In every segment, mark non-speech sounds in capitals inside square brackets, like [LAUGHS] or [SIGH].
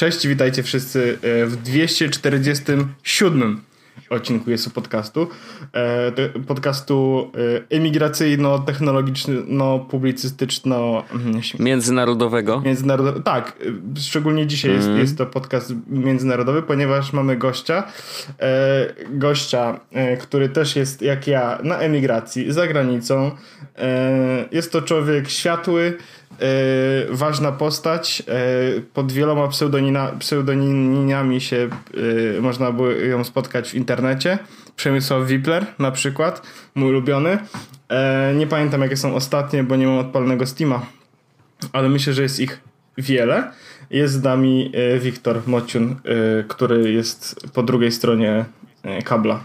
Cześć, witajcie wszyscy e, w 247 odcinku jest podcastu. E, podcastu e, emigracyjno-technologiczno-publicystyczno... Mm, międzynarodowego. Międzynarodowy, tak. Szczególnie dzisiaj mm. jest, jest to podcast międzynarodowy, ponieważ mamy gościa. Gościa, który też jest jak ja na emigracji, za granicą. Jest to człowiek światły, ważna postać. E, pod wieloma pseudonimiami się e, można było ją spotkać w internecie. Przemysław Wipler na przykład, mój ulubiony. nie pamiętam jakie są ostatnie, bo nie mam odpalnego Steama, ale myślę, że jest ich wiele. Jest z nami Wiktor Mociun, który jest po drugiej stronie kabla.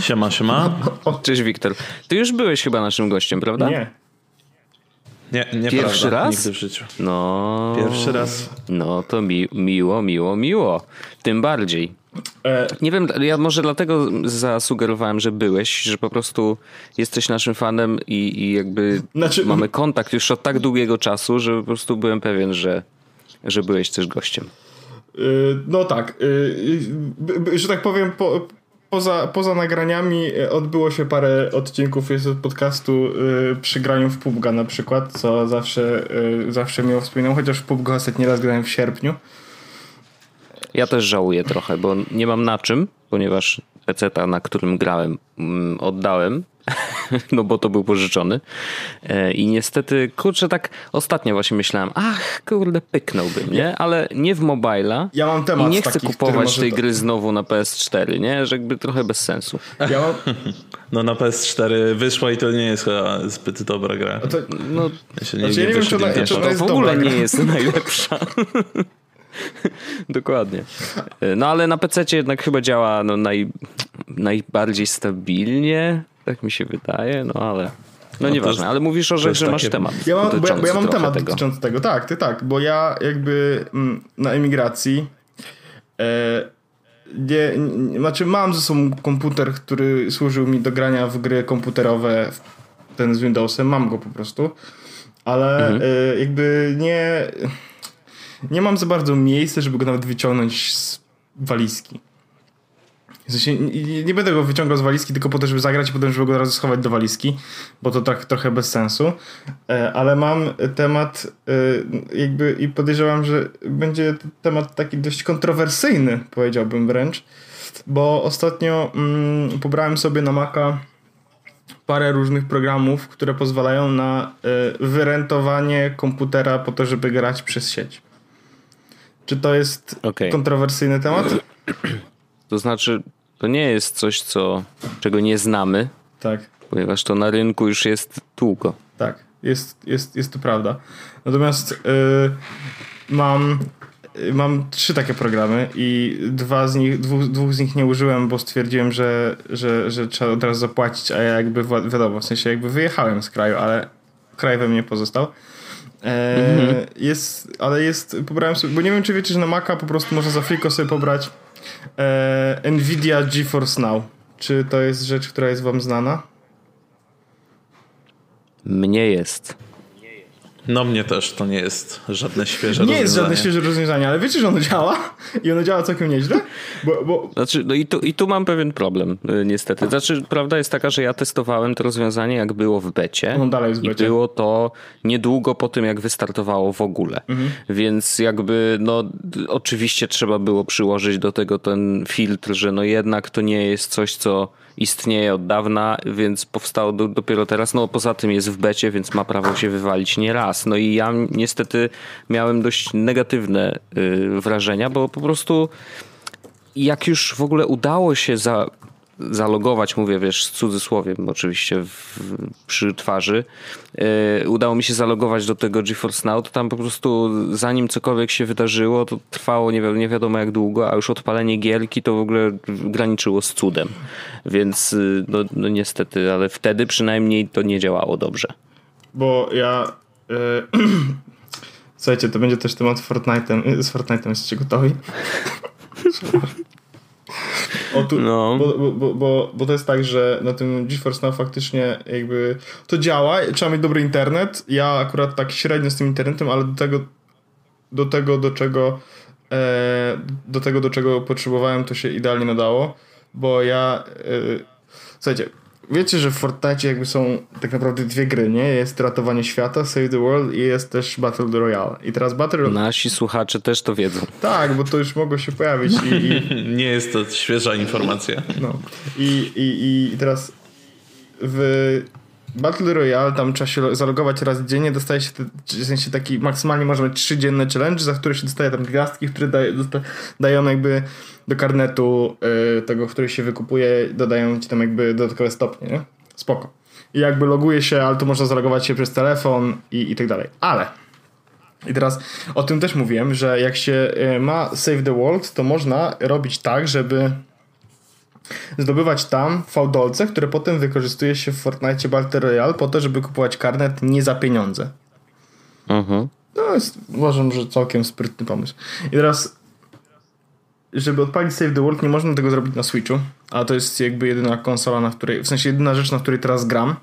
Siema, siema. [LAUGHS] Cześć Wiktor. Ty już byłeś chyba naszym gościem, prawda? Nie. Nie, nie Pierwszy raz? Nigdy w życiu. No. Pierwszy raz. No to mi, miło, miło, miło. Tym bardziej. E... Nie wiem, ja może dlatego zasugerowałem, że byłeś, że po prostu jesteś naszym fanem i, i jakby znaczy... mamy kontakt już od tak długiego czasu, że po prostu byłem pewien, że, że byłeś też gościem. E, no tak, e, że tak powiem, po, Poza, poza nagraniami e, odbyło się parę odcinków jest podcastu yy, przy graniu w PUBG'a na przykład, co zawsze, yy, zawsze miło wspominam, chociaż w PUBG ostatni raz grałem w sierpniu. Ja też żałuję trochę, bo nie mam na czym, ponieważ PC, na którym grałem, mm, oddałem [LAUGHS] no bo to był pożyczony. E, I niestety, kurczę, tak ostatnio właśnie myślałem, ach, kurde, pyknąłbym, nie? Ale nie w mobila. Ja mam temat I nie chcę kupować tej to... gry znowu na PS4, nie? Że jakby trochę bez sensu. Ja mam... [LAUGHS] No na PS4 wyszła i to nie jest chyba zbyt dobra gra. To... No, ja się nie, znaczy, nie, nie wiem, czy ona, czy ona jest w ogóle nie jest najlepsza. [LAUGHS] Dokładnie. E, no ale na PC jednak chyba działa no, naj, najbardziej stabilnie tak mi się wydaje, no ale... No, no nieważne, ale mówisz o, że, że masz temat. Ja mam, bo ja, bo ja mam temat tego. dotyczący tego. Tak, ty tak, bo ja jakby mm, na emigracji e, nie, nie, znaczy mam ze sobą komputer, który służył mi do grania w gry komputerowe, ten z Windowsem, mam go po prostu, ale mhm. e, jakby nie nie mam za bardzo miejsca, żeby go nawet wyciągnąć z walizki. W sensie, nie, nie, będę go wyciągał z walizki tylko po to, żeby zagrać i potem, żeby go od razu schować do walizki, bo to tak trochę bez sensu. E, ale mam temat e, jakby i podejrzewam, że będzie temat taki dość kontrowersyjny, powiedziałbym wręcz, bo ostatnio mm, pobrałem sobie na Maca parę różnych programów, które pozwalają na y, wyrentowanie komputera po to, żeby grać przez sieć. Czy to jest okay. kontrowersyjny temat? To znaczy, to nie jest coś, co, czego nie znamy. Tak. Ponieważ to na rynku już jest długo. Tak, jest, jest, jest to prawda. Natomiast yy, mam, yy, mam trzy takie programy i dwa z nich, dwóch, dwóch z nich nie użyłem, bo stwierdziłem, że, że, że trzeba od razu zapłacić, a ja jakby wiadomo, w sensie jakby wyjechałem z kraju, ale kraj we mnie pozostał. E, mhm. Jest, ale jest, pobrałem sobie, bo nie wiem, czy wiecie, że na Maca po prostu można za friko sobie pobrać e, Nvidia GeForce Now. Czy to jest rzecz, która jest wam znana? Mnie jest. No mnie też to nie jest żadne świeże nie rozwiązanie. Nie jest żadne świeże rozwiązanie, ale wiecie, że ono działa i ono działa całkiem nieźle? Bo, bo... Znaczy, no i tu, i tu mam pewien problem, y, niestety. Znaczy, prawda jest taka, że ja testowałem to rozwiązanie, jak było w becie. On dalej jest w becie. I było to niedługo po tym, jak wystartowało w ogóle. Mhm. Więc jakby, no, oczywiście trzeba było przyłożyć do tego ten filtr, że no jednak to nie jest coś, co istnieje od dawna, więc powstało do, dopiero teraz. No poza tym jest w becie, więc ma prawo się wywalić nie raz. No i ja niestety miałem dość negatywne y, wrażenia, bo po prostu jak już w ogóle udało się za, zalogować, mówię wiesz, z cudzysłowiem oczywiście w, przy twarzy, yy, udało mi się zalogować do tego GeForce Now, to tam po prostu zanim cokolwiek się wydarzyło, to trwało nie, wi nie wiadomo jak długo, a już odpalenie gierki to w ogóle graniczyło z cudem. Więc yy, no, no niestety, ale wtedy przynajmniej to nie działało dobrze. Bo ja... Yy... [CLEARS THROAT] Słuchajcie, to będzie też temat Fortnite'em. Z Fortnite'em jesteście gotowi? [LAUGHS] Tu, no. bo, bo, bo, bo to jest tak, że na tym GeForce Now faktycznie jakby to działa, trzeba mieć dobry internet. Ja akurat tak średnio z tym internetem, ale do tego do tego, do czego e, do tego, do czego potrzebowałem, to się idealnie nadało, bo ja e, słuchajcie, wiecie, że w Fortnite jakby są tak naprawdę dwie gry, nie? Jest ratowanie świata, Save the World i jest też Battle Royale. I teraz Battle Royale... Nasi słuchacze też to wiedzą. Tak, bo to już mogło się pojawić i... i... [LAUGHS] Nie jest to świeża informacja. No. I, i, i teraz w Battle Royale tam trzeba się zalogować raz dziennie, dostaje się w sensie taki maksymalnie może mieć trzy dzienne challenge, za które się dostaje tam gwiazdki, które daje, dosta, dają jakby do karnetu y, tego, który się wykupuje, dodają ci tam jakby dodatkowe stopnie, nie? Spoko. I jakby loguje się, ale to można zalogować się przez telefon i, i tak dalej. Ale i teraz o tym też mówiłem, że jak się y, ma Save the World, to można robić tak, żeby zdobywać tam fałdolce, które potem wykorzystuje się w Fortnite Battle Royale po to, żeby kupować karnet nie za pieniądze. Mhm. To jest, uważam, że całkiem sprytny pomysł. I teraz, żeby odpalić Save the World, nie można tego zrobić na Switchu, a to jest jakby jedyna konsola, na której, w sensie jedyna rzecz, na której teraz gram.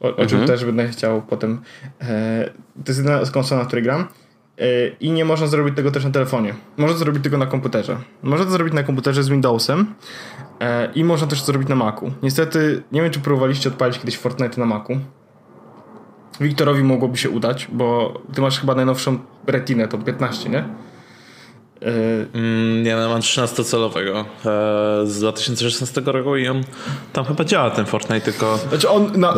O, o czym mhm. też będę chciał potem. E, to jest jedyna konsola, na której gram. E, I nie można zrobić tego też na telefonie. Można zrobić tylko na komputerze. Można to zrobić na komputerze z Windowsem e, i można też to zrobić na Macu. Niestety, nie wiem czy próbowaliście odpalić kiedyś Fortnite na Macu. Wiktorowi mogłoby się udać, bo ty masz chyba najnowszą retinę, to 15, nie? Mm, nie, no, mam 13-calowego e, z 2016 roku i on tam chyba działa ten Fortnite, tylko znaczy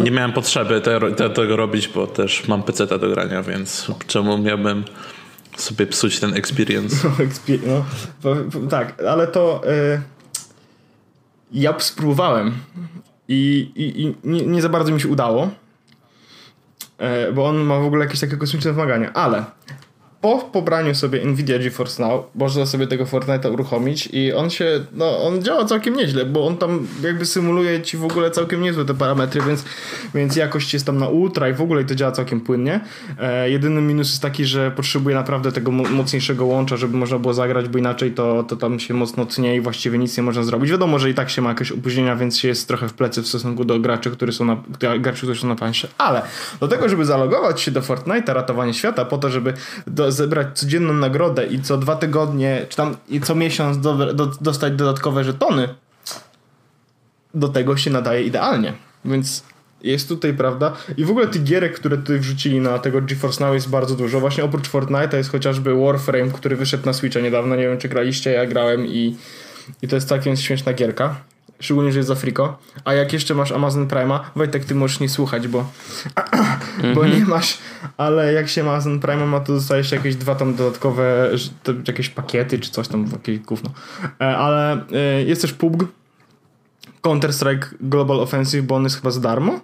nie miałem potrzeby te, te, tego robić, bo też mam PC do grania, więc czemu miałbym sobie psuć ten experience? [LAUGHS] No, no tak, ale to y, ja spróbowałem i, i, i nie, nie, za bardzo mi się udało, y, bo on ma w ogóle jakieś takie kosmiczne wymagania, ale po pobraniu sobie Nvidia GeForce Now można sobie tego Fortnite'a uruchomić i on się, no on działa całkiem nieźle, bo on tam jakby symuluje ci w ogóle całkiem niezłe te parametry, więc, więc jakość jest tam na ultra i w ogóle to działa całkiem płynnie. E, jedyny minus jest taki, że potrzebuje naprawdę tego mocniejszego łącza, żeby można było zagrać, bo inaczej to, to tam się mocno tnie i właściwie nic nie można zrobić. Wiadomo, że i tak się ma jakieś opóźnienia, więc się jest trochę w plecy w stosunku do graczy, którzy są na, graczy, którzy są na pansie, ale do tego, żeby zalogować się do Fortnite'a, ratowanie świata, po to, żeby do, zebrać codzienną nagrodę i co dwa tygodnie, czy tam i co miesiąc do, do, dostać dodatkowe żetony, do tego się nadaje idealnie. Więc jest tutaj, prawda? I w ogóle tych gierek, które tutaj wrzucili na tego GeForce Now jest bardzo dużo. Właśnie oprócz Fortnite'a jest chociażby Warframe, który wyszedł na Switcha niedawno. Nie wiem, czy graliście, ja grałem i, i to jest całkiem śmieszna gierka. Szczególnie, że jest Afriko. A jak jeszcze masz Amazon Prime'a, Wojtek, ty możesz nie słuchać, bo, [CLEARS THROAT] bo nie masz, ale jak się ma Amazon Prime'a ma, to dostajesz jakieś dwa tam dodatkowe jakieś pakiety, czy coś tam, jakieś gówno. E, ale e, jest też PUBG, Counter-Strike Global Offensive, bo on jest chyba za darmo.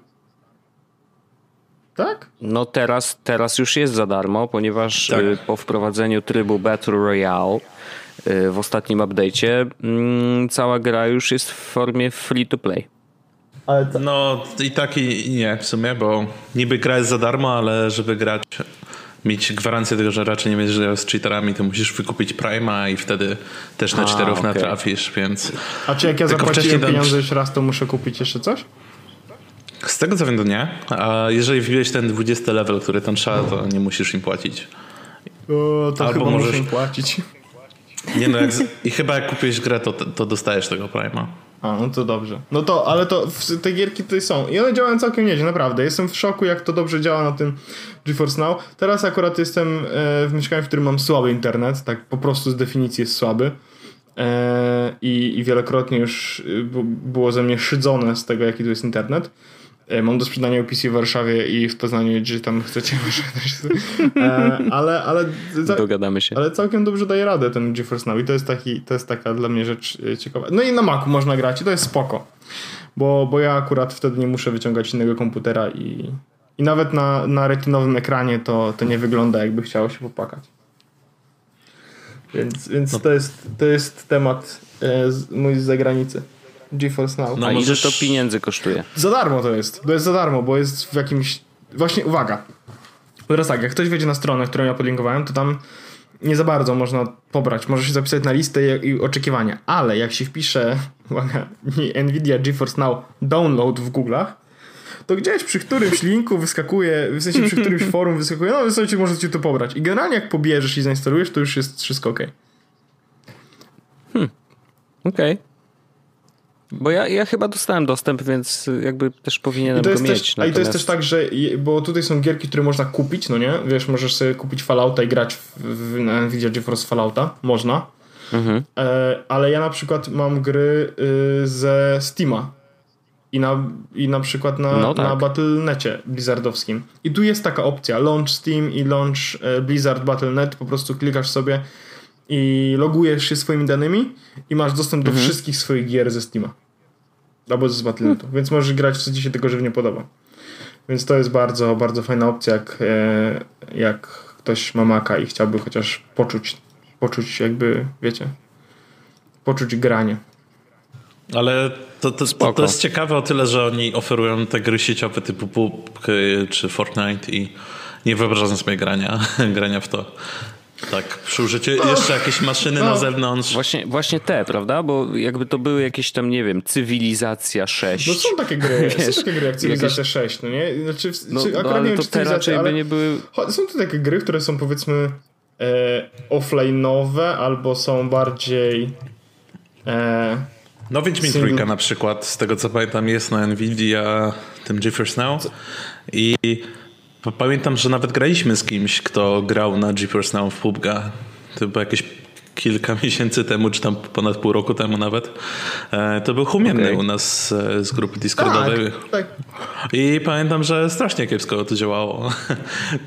Tak? No teraz, teraz już jest za darmo, ponieważ tak. Y, po wprowadzeniu trybu Battle Royale w ostatnim update'cie, mm, cała gra już jest w formie free to play. To... No i tak i nie w sumie, bo niby gra jest za darmo, ale żeby grać, mieć gwarancję tego, że raczej nie będziesz grał z cheaterami, to musisz wykupić Prima i wtedy też na A, cheaterów okay. natrafisz, więc... A czy jak ja zapłaciłem pieniądze już raz, to muszę kupić jeszcze coś? Z tego co wiem, to nie. A jeżeli wbiłeś ten 20 level, który tam trzeba, to nie musisz im płacić. O, to Albo chyba możesz... muszę im płacić. Nie no, jak z... i chyba jak kupisz grę, to, to dostajesz tego Prima. A, no to dobrze. No to, ale to te gierki tutaj są. I one działają całkiem nieźle, naprawdę. Jestem w szoku, jak to dobrze działa na tym GeForce Now. Teraz akurat jestem e, w mieszkaniu, w którym mam słaby internet. Tak po prostu z definicji jest słaby. E, I, I wielokrotnie już y, było ze mnie szydzone z tego, jaki tu jest internet. E, mam do sprzedania UPC w Warszawie i w Poznaniu, gdzie tam chcecie [LAUGHS] e, ale, ale Dogadamy się. Ale całkiem dobrze daje radę ten GeForce Now i to jest, taki, to jest taka dla mnie rzecz e, ciekawa. No i na Macu można grać i to jest spoko. Bo, bo ja akurat wtedy nie muszę wyciągać innego komputera i, i nawet na, na retinowym ekranie to, to nie wygląda jakby chciało się popłakać. Więc, więc no. to, jest, to jest temat e, mój z zagranicy. GeForce Now. No, A możesz... ile to pieniędzy kosztuje? Za darmo to jest. To jest za darmo, bo jest w jakimś... Właśnie, uwaga. Teraz tak, jak ktoś wejdzie na stronę, którą ja podlinkowałem, to tam nie za bardzo można pobrać. Może się zapisać na listę i, i oczekiwania. Ale jak się wpisze, [LAUGHS] uwaga, Nvidia GeForce Now download w Google'ach, to gdzieś przy którymś linku wyskakuje, w sensie przy którymś [LAUGHS] forum wyskakuje, no słuchajcie, możecie to pobrać. I generalnie jak pobierzesz i zainstalujesz, to już jest wszystko ok. Hmm. Okej. Okay. Bo ja, ja chyba dostałem dostęp, więc jakby też powinienem go mieć. Też, natomiast... A i to jest też tak, że bo tutaj są gierki, które można kupić, no nie? Wiesz, możesz sobie kupić Fallouta i grać w, w, na Nvidia GeForce Fallouta. Można. Mhm. E, ale ja na przykład mam gry y, ze Steama i na, i na przykład na, no tak. na Battle.necie blizzardowskim. I tu jest taka opcja, launch Steam i launch e, Blizzard Battle.net, po prostu klikasz sobie i logujesz się swoimi danymi i masz dostęp do mhm. wszystkich swoich gier ze Steama. Albo z Battle.netu, hmm. więc możesz grać, co ci się tego żywnie podoba. Więc to jest bardzo, bardzo fajna opcja, jak, e, jak ktoś ma Maca i chciałby chociaż poczuć, poczuć jakby, wiecie, poczuć granie. Ale to, to, to, to, jest ciekawe o tyle, że oni oferują te gry sieciowe typu PUBG czy Fortnite i nie wyobrażam sobie grania, [LAUGHS] grania w to. Tak, przy użyciu jeszcze jakieś maszyny na zewnątrz. Właśnie, właśnie te, prawda? Bo jakby to były jakieś tam, nie wiem, Cywilizacja 6. No są takie gry, [LAUGHS] Wiesz, są takie gry jak Cywilizacja jakieś... 6, no nie? Znaczy, no, czy, no, ale nie to te raczej by nie były... Są to takie gry, które są powiedzmy e, offline'owe albo są bardziej... E, no Wiedźmin single... Trójka na przykład, z tego co pamiętam jest na Nvidia tym GeForce Now i pamiętam, że nawet graliśmy z kimś, kto grał na GeForce Now w PUBG. To było jakieś kilka [LAUGHS] miesięcy temu, czy tam ponad pół roku temu nawet. E, to był Humienny okay. u nas e, z grupy Discordowej. Tak, tak. I pamiętam, że strasznie kiepsko to działało.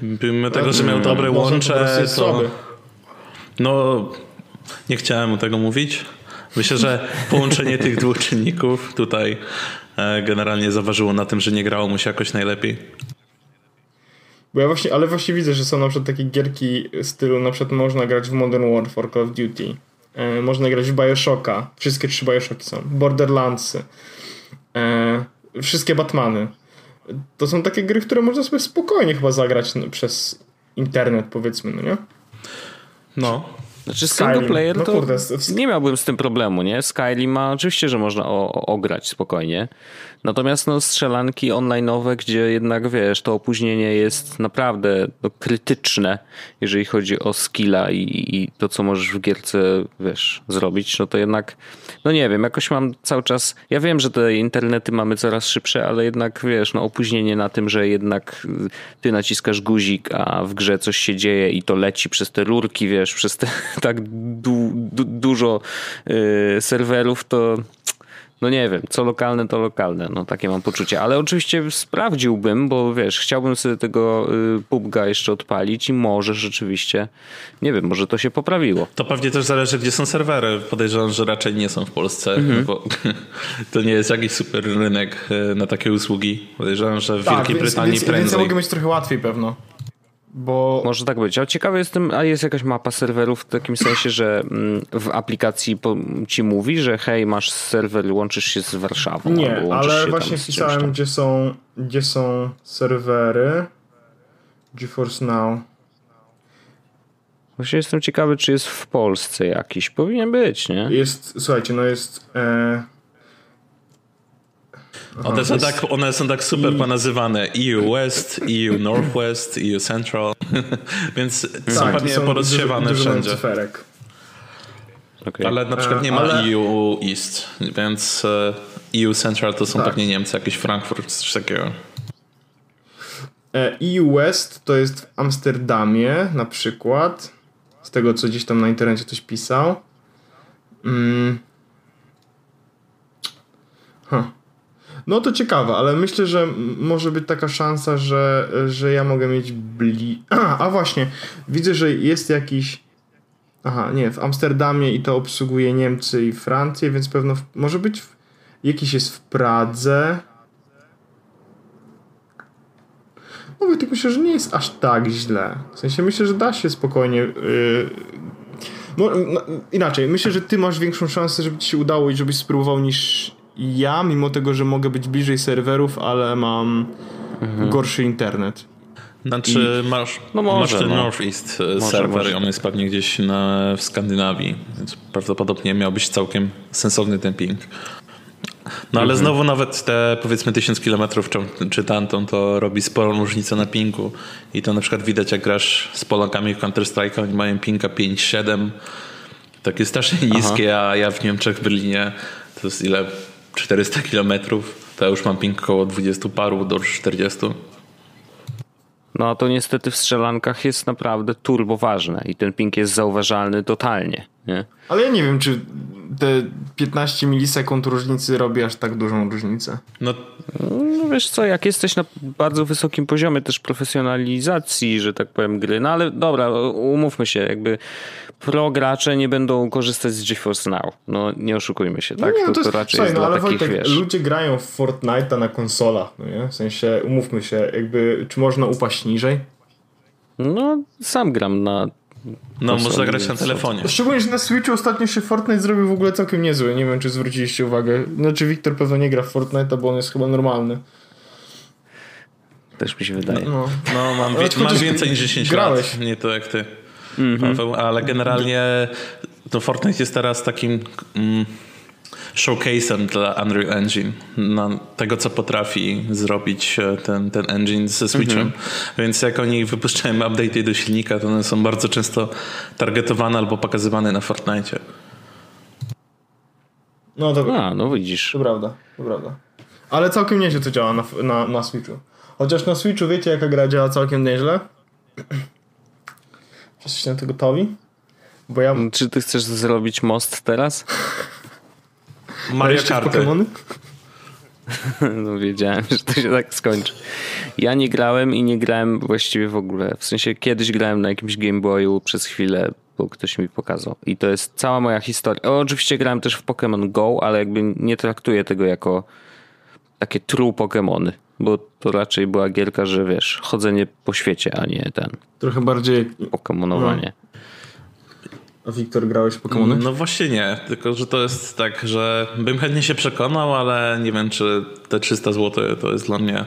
[LAUGHS] Mimo tego, że miał dobre łącze, to... No, nie chciałem mu tego mówić. Myślę, że połączenie tych dwóch czynników tutaj e, generalnie zaważyło na tym, że nie grało mu się jakoś najlepiej. Bo ja właśnie, ale właśnie widzę, że są na przykład takie gierki stylu, na przykład można grać w Modern Warfare, Call of Duty, e, można grać w Bioshocka, wszystkie trzy Bioshocki są, Borderlandsy, e, wszystkie Batmany. To są takie gry, które można sobie spokojnie chyba zagrać no, przez internet, powiedzmy, no nie? No. Znaczy single player no to kurde, nie miałbym z tym problemu, nie? Skyrim ma oczywiście, że można o, o, ograć spokojnie. Natomiast no, strzelanki online'owe, gdzie jednak wiesz, to opóźnienie jest naprawdę no, krytyczne, jeżeli chodzi o skilla i, i to, co możesz w gierce, wiesz, zrobić, no to jednak, no nie wiem, jakoś mam cały czas, ja wiem, że te internety mamy coraz szybsze, ale jednak wiesz, no opóźnienie na tym, że jednak ty naciskasz guzik, a w grze coś się dzieje i to leci przez te rurki, wiesz, przez te [LAUGHS] tak du, du, dużo yy, serwerów, to no nie wiem, co lokalne, to lokalne, no takie mam poczucie, ale oczywiście sprawdziłbym, bo wiesz, chciałbym sobie tego y, PUBG'a jeszcze odpalić i może rzeczywiście, nie wiem, może to się poprawiło. To pewnie też zależy, gdzie są serwery. Podejrzewam, że raczej nie są w Polsce, mhm. bo [LAUGHS] to nie jest jakiś super rynek y, na takie usługi. Podejrzewam, że w tak, Wielkiej więc, Brytanii więc, prędzej. Więc ja mogę mieć trochę łatwiej pewno. Bo... Może tak być. Ale ciekawy jestem, a jest jakaś mapa serwerów w takim sensie, że mm, w aplikacji ci mówi, że hej, masz serwer, łączysz się z Warszawą. Nie, ale właśnie wpisałem, gdzie są, gdzie są serwery. GeForce Now. Właśnie jestem ciekawy, czy jest w Polsce jakiś. Powinien być, nie? Jest, słuchajcie, no jest... E one, są tak, one są tak super I... ponazywane. EU West, EU Northwest, EU Central. [LAUGHS] Więc tak, są pewnie porozsiewane dużo, wszędzie. Okay. Ale na przykład nie ma Ale... EU East, więc EU Central to są tak. pewnie Niemcy, jakiś Frankfurt, coś takiego. EU West to jest w Amsterdamie na przykład. Z tego, co gdzieś tam na internecie ktoś pisał. Mm. Huh. No to ciekawe, ale myślę, że może być taka szansa, że, że ja mogę mieć bli... [CLEARS THROAT] A, a właśnie, widzę, że jest jakiś... Aha, nie, w Amsterdamie i to obsługuje Niemcy i Francję, więc pewno w... może być w... jakiś jest w Pradze. Mówię, tylko myślę, że nie jest aż tak źle. W sensie myślę, że da się spokojnie... Yy... No, no, inaczej, myślę, że ty masz większą szansę, żeby ci się udało i żebyś spróbował niż, ja, mimo tego, że mogę być bliżej serwerów, ale mam mhm. gorszy internet. Znaczy I... masz, no może, masz ten no. Northeast e, może, serwer może. on jest pewnie gdzieś na, w Skandynawii, więc prawdopodobnie miałbyś całkiem sensowny ten ping. No ale mhm. znowu nawet te powiedzmy 1000 km czy tamtą to robi sporą różnicę na pingu i to na przykład widać jak grasz z Polakami w Counter-Strike, oni mają pinga 5-7 takie strasznie niskie, Aha. a ja w Niemczech, w Berlinie to jest ile? 400 km, to ja już mam ping około 20 paru do 40. No to niestety w strzelankach jest naprawdę turbo ważne i ten ping jest zauważalny totalnie. Nie? Ale ja nie wiem, czy te 15 milisekund różnicy robi aż tak dużą różnicę. No, no wiesz co, jak jesteś na bardzo wysokim poziomie też profesjonalizacji, że tak powiem, gry, no ale dobra, umówmy się, jakby pro gracze nie będą korzystać z GeForce Now. No nie oszukujmy się, tak? No nie, to, to, jest, to raczej słuchaj, jest no, ale takich, Wojtek, wiesz... ludzie grają w Fortnite'a na konsolach, no nie? W sensie, umówmy się, jakby, czy można upaść niżej? No, sam gram na no, można grać na telefonie. Szczególnie, że na Switchu ostatnio się Fortnite zrobił w ogóle całkiem niezły. Nie wiem, czy zwróciliście uwagę. Znaczy, Wiktor pewnie nie gra w Fortnite, bo on jest chyba normalny. Też mi się wydaje. No, no, no mam, wie, mam więcej niż 10 grałeś. lat. Nie to jak ty. Mm -hmm. Paweł, ale generalnie to Fortnite jest teraz takim mm, showcase'em dla Unreal Engine, na tego co potrafi zrobić e, ten, ten engine ze Switchem. Mm -hmm. Więc jak oni wypuszczają update do silnika, to one są bardzo często targetowane albo pokazywane na Fortnite. No to, A, no widzisz. To prawda, to prawda. Ale całkiem nieźle to działa na, na, na Switchu. Chociaż na Switchu wiecie jaka gra działa całkiem nieźle? Jesteście na to gotowi? Bo ja... Czy ty chcesz zrobić most teraz? [LAUGHS] Mario Pokémony? [LAUGHS] No wiedziałem, że to się tak skończy. Ja nie grałem i nie grałem właściwie w ogóle. W sensie kiedyś grałem na jakimś Game Boyu przez chwilę, bo ktoś mi pokazał. I to jest cała moja historia. O, oczywiście grałem też w Pokémon Go, ale jakby nie traktuję tego jako takie true Pokémony. Bo to raczej była gierka, że wiesz, chodzenie po świecie, a nie ten. Trochę bardziej. Pokemonowanie. A Wiktor, grałeś w Pokémony? No właśnie nie, tylko że to jest tak, że bym chętnie się przekonał, ale nie wiem, czy te 300 zł to jest dla mnie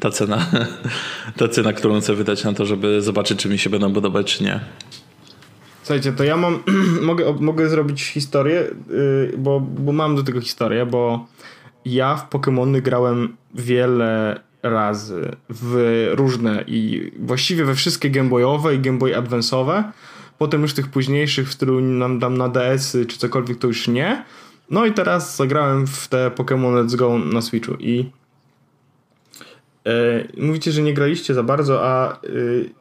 ta cena, [LAUGHS] ta cena, którą chcę wydać na to, żeby zobaczyć, czy mi się będą podobać, czy nie. Słuchajcie, to ja mam, [CLEARS THROAT] mogę, mogę zrobić historię, yy, bo, bo mam do tego historię, bo ja w Pokémony grałem wiele razy w różne i właściwie we wszystkie Gameboyowe i Gameboy Advance'owe Potem już tych późniejszych w stylu nam dam na DS-y czy cokolwiek to już nie. No i teraz zagrałem w te Pokémon Let's Go na Switchu i e, mówicie, że nie graliście za bardzo, a e,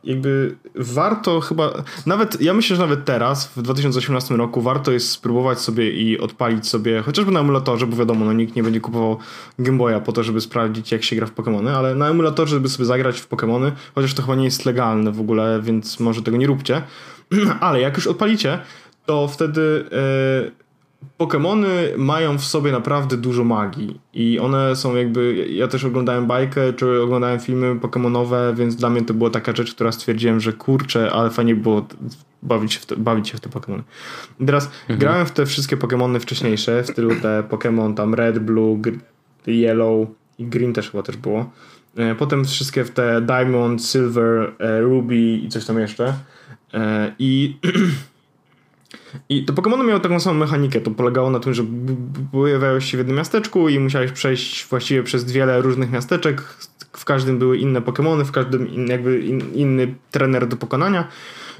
jakby warto chyba, nawet, ja myślę, że nawet teraz, w 2018 roku, warto jest spróbować sobie i odpalić sobie, chociażby na emulatorze, bo wiadomo, no nikt nie będzie kupował Game Boya po to, żeby sprawdzić, jak się gra w Pokémony, ale na emulatorze, żeby sobie zagrać w Pokémony, chociaż to chyba nie jest legalne w ogóle, więc może tego nie róbcie. [CLEARS THROAT] Ale jak już odpalicie, to wtedy e, Pokémony mają w sobie naprawdę dużo magii i one są jakby, ja też oglądałem bajkę, czy oglądałem filmy Pokémonowe, więc dla mnie to była taka rzecz, która stwierdziłem, że kurczę, ale fajnie było bawić się w te, bawić się w te Pokémony. I teraz mhm. grałem w te wszystkie Pokémony wcześniejsze, w stylu te Pokémon tam Red, Blue, Yellow i Green też chyba też było. E, potem wszystkie w te Diamond, Silver, e, Ruby i coś tam jeszcze. I, [CLEARS THROAT] I te Pokémony miały taką samą mechanikę. To polegało na tym, że pojawiałeś się w jednym miasteczku i musiałeś przejść właściwie przez wiele różnych miasteczek. W każdym były inne Pokémony, w każdym in, jakby in, inny trener do pokonania.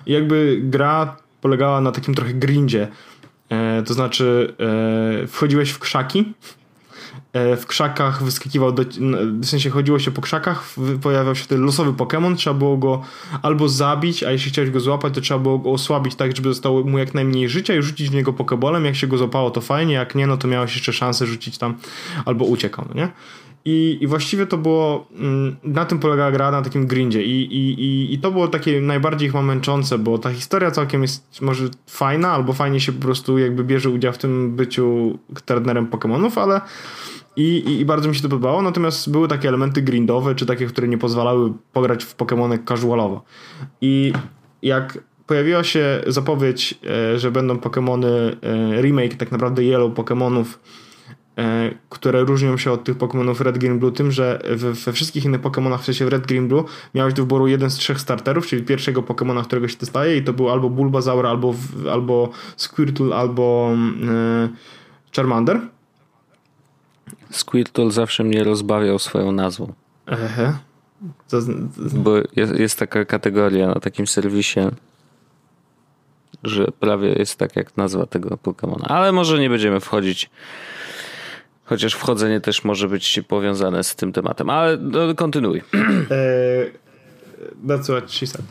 I jakby gra polegała na takim trochę grindzie. E, to znaczy, e, wchodziłeś w krzaki w krzakach wyskakiwał, do, w sensie chodziło się po krzakach, pojawiał się ten losowy Pokémon, trzeba było go albo zabić, a jeśli chciałeś go złapać, to trzeba było go osłabić tak, żeby zostało mu jak najmniej życia i rzucić w niego Pokébolem. Jak się go złapało, to fajnie, jak nie, no to miałeś jeszcze szansę rzucić tam albo uciekał, no nie? I, I właściwie to było, mm, na tym polegała gra, na takim grindzie I, i, i, i to było takie najbardziej chyba męczące, bo ta historia całkiem jest może fajna, albo fajnie się po prostu jakby bierze udział w tym byciu trenerem Pokémonów, ale i, i, I, bardzo mi się to podobało, natomiast były takie elementy grindowe, czy takie, które nie pozwalały pograć w Pokémony casualowo. I jak pojawiła się zapowiedź, e, że będą Pokémony e, remake tak naprawdę Yellow Pokémonów, e, które różnią się od tych Pokémonów Red, Green, Blue tym, że we wszystkich innych Pokémonach, w sensie Red, Green, Blue miałeś do wyboru jeden z trzech starterów, czyli pierwszego Pokémona, którego się dostaje i to był albo Bulbasaur, albo, albo Squirtle, albo Charmander Squirtle zawsze mnie rozbawiał swoją nazwą. Ehe. To. Bo jest, jest taka kategoria na takim serwisie, że prawie jest tak jak nazwa tego Pokemona. Ale może nie będziemy wchodzić. Chociaż wchodzenie też może być powiązane z tym tematem. Ale no, kontynuuj. That's what she said.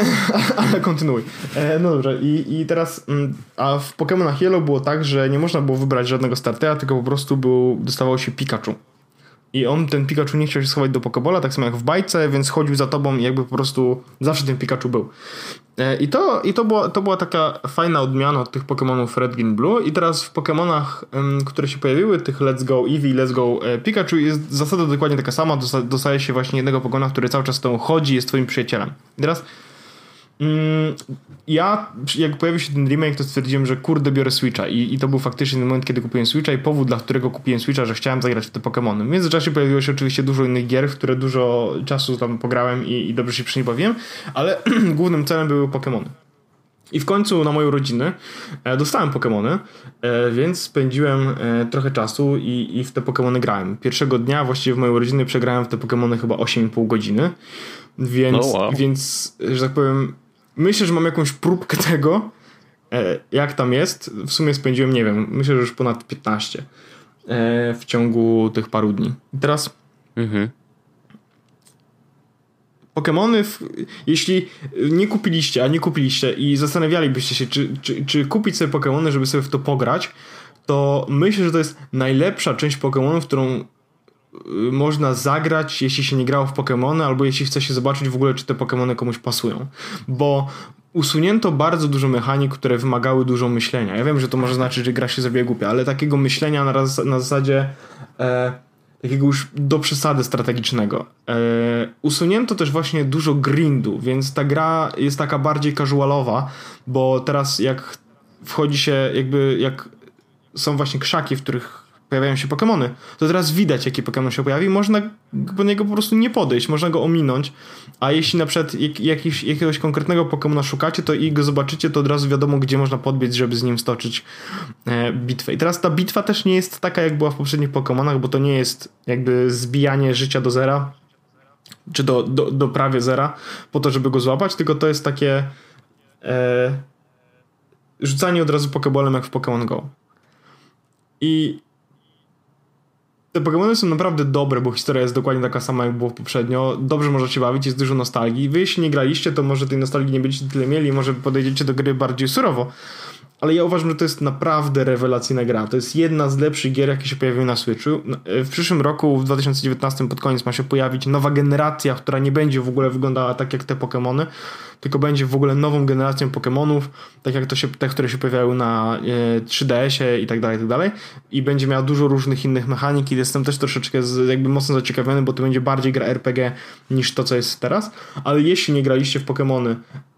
[LAUGHS] Ale kontynuuj. E, no dobrze, i, i teraz. Mm, a w Pokémonach Yellow było tak, że nie można było wybrać żadnego startera, tylko po prostu był, dostawało się Pikachu. I on, ten Pikachu nie chciał się schować do Pokébola, tak samo jak w bajce, więc chodził za tobą i jakby po prostu zawsze ten Pikachu był. E, I to, i to, była, to była taka fajna odmiana od tych Pokémonów Red, Green, Blue. I teraz w Pokémonach, które się pojawiły, tych Let's Go Eevee, Let's Go e, Pikachu, jest zasada dokładnie taka sama. Dostaje się właśnie jednego Pokémona, który cały czas z tą chodzi, jest twoim przyjacielem. I teraz ja, jak pojawił się ten remake, to stwierdziłem, że kurde, biorę Switcha I, i to był faktycznie ten moment, kiedy kupiłem Switcha i powód, dla którego kupiłem Switcha, że chciałem zagrać w te Pokémony. W międzyczasie pojawiło się oczywiście dużo innych gier, w które dużo czasu tam pograłem i, i dobrze się przy nie bawiłem, ale [CLEARS THROAT] głównym celem były Pokémony. I w końcu na moją rodzinę e, dostałem Pokémony, e, więc spędziłem e, trochę czasu i, i w te Pokémony grałem. Pierwszego dnia właściwie w mojej rodziny przegrałem w te Pokémony chyba 8,5 godziny. Więc, oh wow. więc, że tak powiem, myślę, że mam jakąś próbkę [LAUGHS] tego, e, jak tam jest. W sumie spędziłem, nie wiem, myślę, że już ponad 15 e, w ciągu tych paru dni. I teraz. Mhm. Pokémony, jeśli nie kupiliście, a nie kupiliście i zastanawialibyście się, czy, czy, czy kupić sobie Pokémony, żeby sobie w to pograć, to myślę, że to jest najlepsza część Pokémonów, którą można zagrać, jeśli się nie grało w Pokémony, albo jeśli chce się zobaczyć w ogóle, czy te Pokémony komuś pasują. Bo usunięto bardzo dużo mechanik, które wymagały dużo myślenia. Ja wiem, że to może znaczyć, że gra się zrobiła głupia, ale takiego myślenia na, raz, na zasadzie e, takiego już do przesady strategicznego. E, usunięto też właśnie dużo grindu, więc ta gra jest taka bardziej casualowa, bo teraz jak wchodzi się jakby, jak są właśnie krzaki, w których pojawiają się Pokémony, to teraz widać, jaki Pokémon się pojawi, można po niego po prostu nie podejść, można go ominąć, a jeśli na przykład jak, jakiś, jakiegoś konkretnego Pokémona szukacie, to i go zobaczycie, to od razu wiadomo, gdzie można podbiec, żeby z nim stoczyć e, bitwę. I teraz ta bitwa też nie jest taka, jak była w poprzednich Pokémonach, bo to nie jest jakby zbijanie życia do zera, czy do, do, do prawie zera, po to, żeby go złapać, tylko to jest takie e, rzucanie od razu Pokéballem jak w Pokémon Go. I te Pokémony są naprawdę dobre, bo historia jest dokładnie taka sama jak było poprzednio. Dobrze możecie bawić, jest dużo nostalgii. Wy jeśli nie graliście, to może tej nostalgii nie będziecie tyle mieli, może podejdziecie do gry bardziej surowo ale ja uważam, że to jest naprawdę rewelacyjna gra. To jest jedna z lepszych gier, jakie się pojawiły na Switchu. No, e, w przyszłym roku, w 2019 pod koniec ma się pojawić nowa generacja, która nie będzie w ogóle wyglądała tak jak te Pokémony, tylko będzie w ogóle nową generacją Pokémonów, tak jak to się, te, które się pojawiały na 3DS-ie i tak dalej, i tak dalej. I będzie miała dużo różnych innych mechanik i jestem też troszeczkę z, jakby mocno zaciekawiony, bo to będzie bardziej gra RPG niż to, co jest teraz. Ale jeśli nie graliście w Pokémony, E,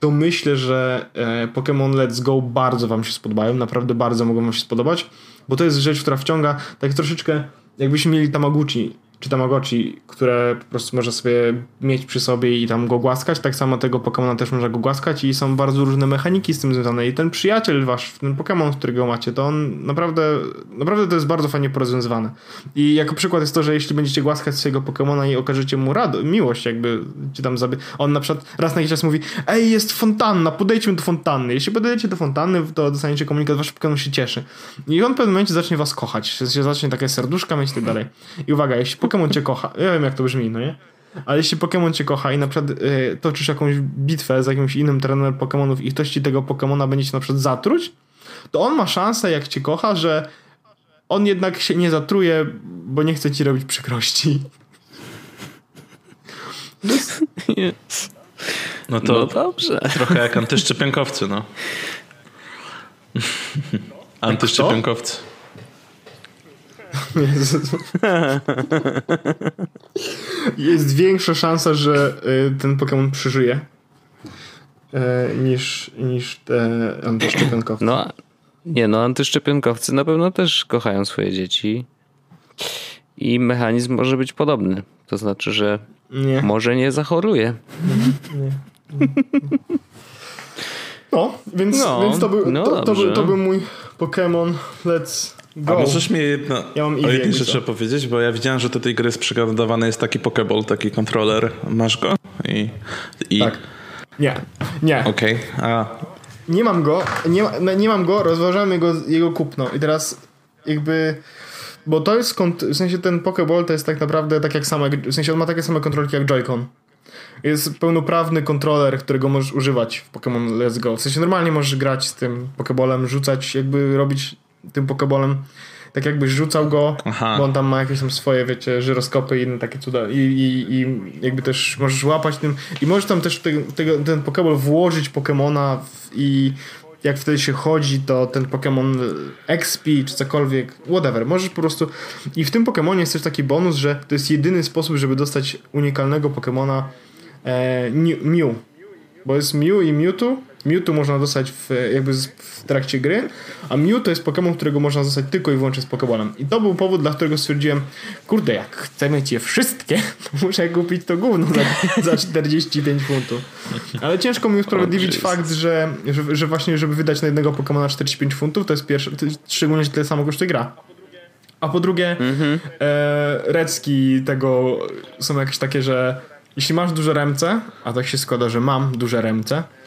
to myślę, że e, Pokémon Let's Go bardzo Wam się spodobają. Naprawdę bardzo mogą Wam się spodobać, bo to jest rzecz, która wciąga tak troszeczkę, jakbyśmy mieli Tamaguchi czy Tamagotchi, które po prostu można sobie mieć przy sobie i tam go głaskać. Tak samo tego Pokemona też można go głaskać i są bardzo różne mechaniki z tym związane. I ten przyjaciel wasz, ten Pokemon, którego macie, to on naprawdę, naprawdę to jest bardzo fajnie porozwiązywane. I jako przykład jest to, że jeśli będziecie głaskać swojego Pokemona i okażecie mu rad miłość, jakby ci tam zabie... On na przykład raz na jakiś czas mówi ej, jest fontanna, podejdźmy do fontanny. Jeśli podejdziecie do fontanny, to dostaniecie komunikat, wasz Pokemon się cieszy. I on w pewnym momencie zacznie was kochać. Się zacznie takie serduszka mieć i tak dalej. I uwaga, jeśli Pokémon cię kocha. Ja wiem, jak to brzmi, no nie? Ale jeśli Pokémon cię kocha i na przykład y, toczysz jakąś bitwę z jakimś innym trenerem Pokémonów i ktoś ci tego Pokémona będzie ci na przykład zatruć, to on ma szansę, jak cię kocha, że on jednak się nie zatruje, bo nie chce ci robić przykrości. Yes. No to no dobrze. trochę jak antyszczepionkowcy, no. Antyszczepionkowcy. [LAUGHS] Jest większa szansa, że y, ten Pokémon przeżyje y, niż, niż te antyszczepionkowcy. No, nie no, antyszczepionkowcy na pewno też kochają swoje dzieci i mechanizm może być podobny. To znaczy, że nie. może nie zachoruje. Nie. No, więc, no, więc to, był, no to, to, był, to był mój Pokémon Let's Go. A możesz mi jedno, ja mam o jednej rzeczy powiedzieć, bo ja widziałem, że do tej gry przygotowany jest taki Pokeball, taki kontroler. Masz go? I, i... Tak. Nie, nie. Okej, okay. a... Nie mam go, nie, ma, nie mam go, rozważamy go, jego kupno i teraz jakby... Bo to jest, w sensie ten Pokeball to jest tak naprawdę tak jak same, w sensie on ma takie same kontrolki jak Joy-Con. Jest pełnoprawny kontroler, którego możesz używać w Pokémon Let's Go. W sensie normalnie możesz grać z tym Pokeballem, rzucać, jakby robić tym Pokeballem tak jakbyś rzucał go, Aha. bo on tam ma jakieś tam swoje, wiecie, żyroskopy i inne takie cuda. I, i, i jakby też możesz łapać tym i możesz tam też te, te, ten Pokeball włożyć Pokemona i jak wtedy się chodzi, to ten Pokémon XP czy cokolwiek, whatever, możesz po prostu i w tym Pokémonie jest też taki bonus, że to jest jedyny sposób, żeby dostać unikalnego Pokémona e, Mew, bo jest Mew i Mewtwo Mewtwo można dostać w, jakby w trakcie gry, a Mew to jest Pokémon, którego można dostać tylko i wyłącznie z Pokémonem. I to był powód, dla którego stwierdziłem, kurde, jak chcę mieć je wszystkie, to [LAUGHS] muszę kupić to gówno za, za 45 funtów. Ale ciężko mi usprawiedliwić oh, fakt, że, że, że, właśnie, żeby wydać na jednego Pokémona 45 funtów, to jest pierwsze, to jest szczególnie, tyle samo kosztuje gra. A po drugie, mm-hmm. e, recki tego są jakieś takie, że jeśli masz duże ręce, a tak się składa, że mam duże ręce, E,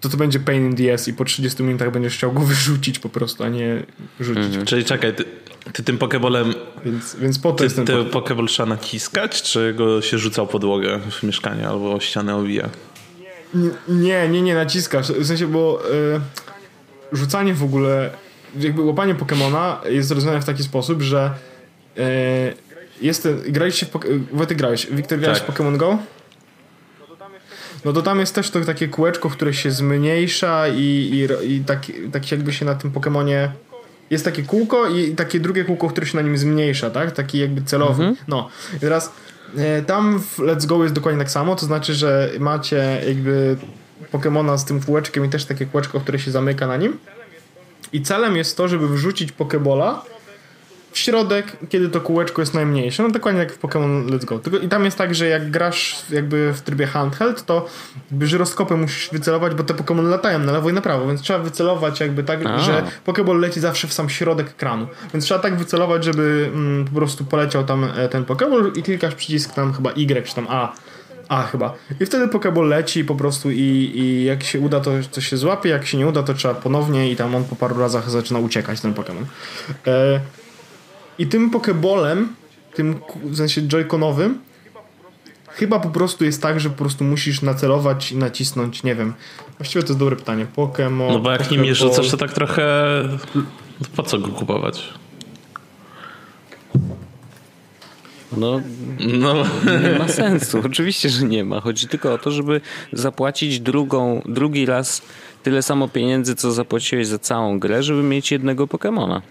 to to będzie pain in the ass i po 30 minutach będziesz chciał go [LAUGHS] wyrzucić po prostu, a nie rzucić. Mhm. Czyli czekaj, ty, ty tym pokebolem więc, więc po to ty, jest ten ty pokeball trzeba naciskać, czy go się rzucał podłogę w mieszkaniu albo ścianę owija? Nie, nie, nie naciskasz. W sensie, bo y, rzucanie w ogóle, jakby łapanie Pokemona jest rozwiązane w taki sposób, że y, jest, graliście w, Wojtek grałeś, Wiktor grałeś tak. w Pokémon Go? No to tam jest też to takie kółeczko, które się zmniejsza i, i, i tak, tak jakby się na tym Pokemonie jest takie kółko i takie drugie kółko, które się na nim zmniejsza, tak? Taki jakby celowy. Mhm. No. I teraz e, tam w Let's Go jest dokładnie tak samo, to znaczy, że macie jakby Pokemona z tym kółeczkiem i też takie kółeczko, które się zamyka na nim. I celem jest to, żeby wrzucić Pokebola w środek, kiedy to kółeczko jest najmniejsze. No dokładnie jak w Pokémon Let's Go. Tylko, I tam jest tak, że jak grasz jakby w trybie handheld, to jakby żyroskopem musisz wycelować, bo te Pokémon latają na lewo i na prawo, więc trzeba wycelować jakby tak, A. że Pokéball leci zawsze w sam środek ekranu. Więc trzeba tak wycelować, żeby mm, po prostu poleciał tam e, ten Pokéball i klikasz przycisk tam chyba Y czy tam A. A chyba. I wtedy Pokéball leci po prostu i, i jak się uda, to, to się złapie, jak się nie uda, to trzeba ponownie i tam on po paru razach zaczyna uciekać ten Pokémon. E i tym Pokebolem, tym w sensie joyconowym, chyba po prostu jest tak, że po prostu musisz nacelować i nacisnąć, nie wiem. Właściwie to jest dobre pytanie. Pokémon. No bo jak nim nie rzucasz, to tak trochę. Po co go kupować? No, no, nie ma sensu. Oczywiście, że nie ma. Chodzi tylko o to, żeby zapłacić drugą, drugi raz tyle samo pieniędzy, co zapłaciłeś za całą grę, żeby mieć jednego Pokemona.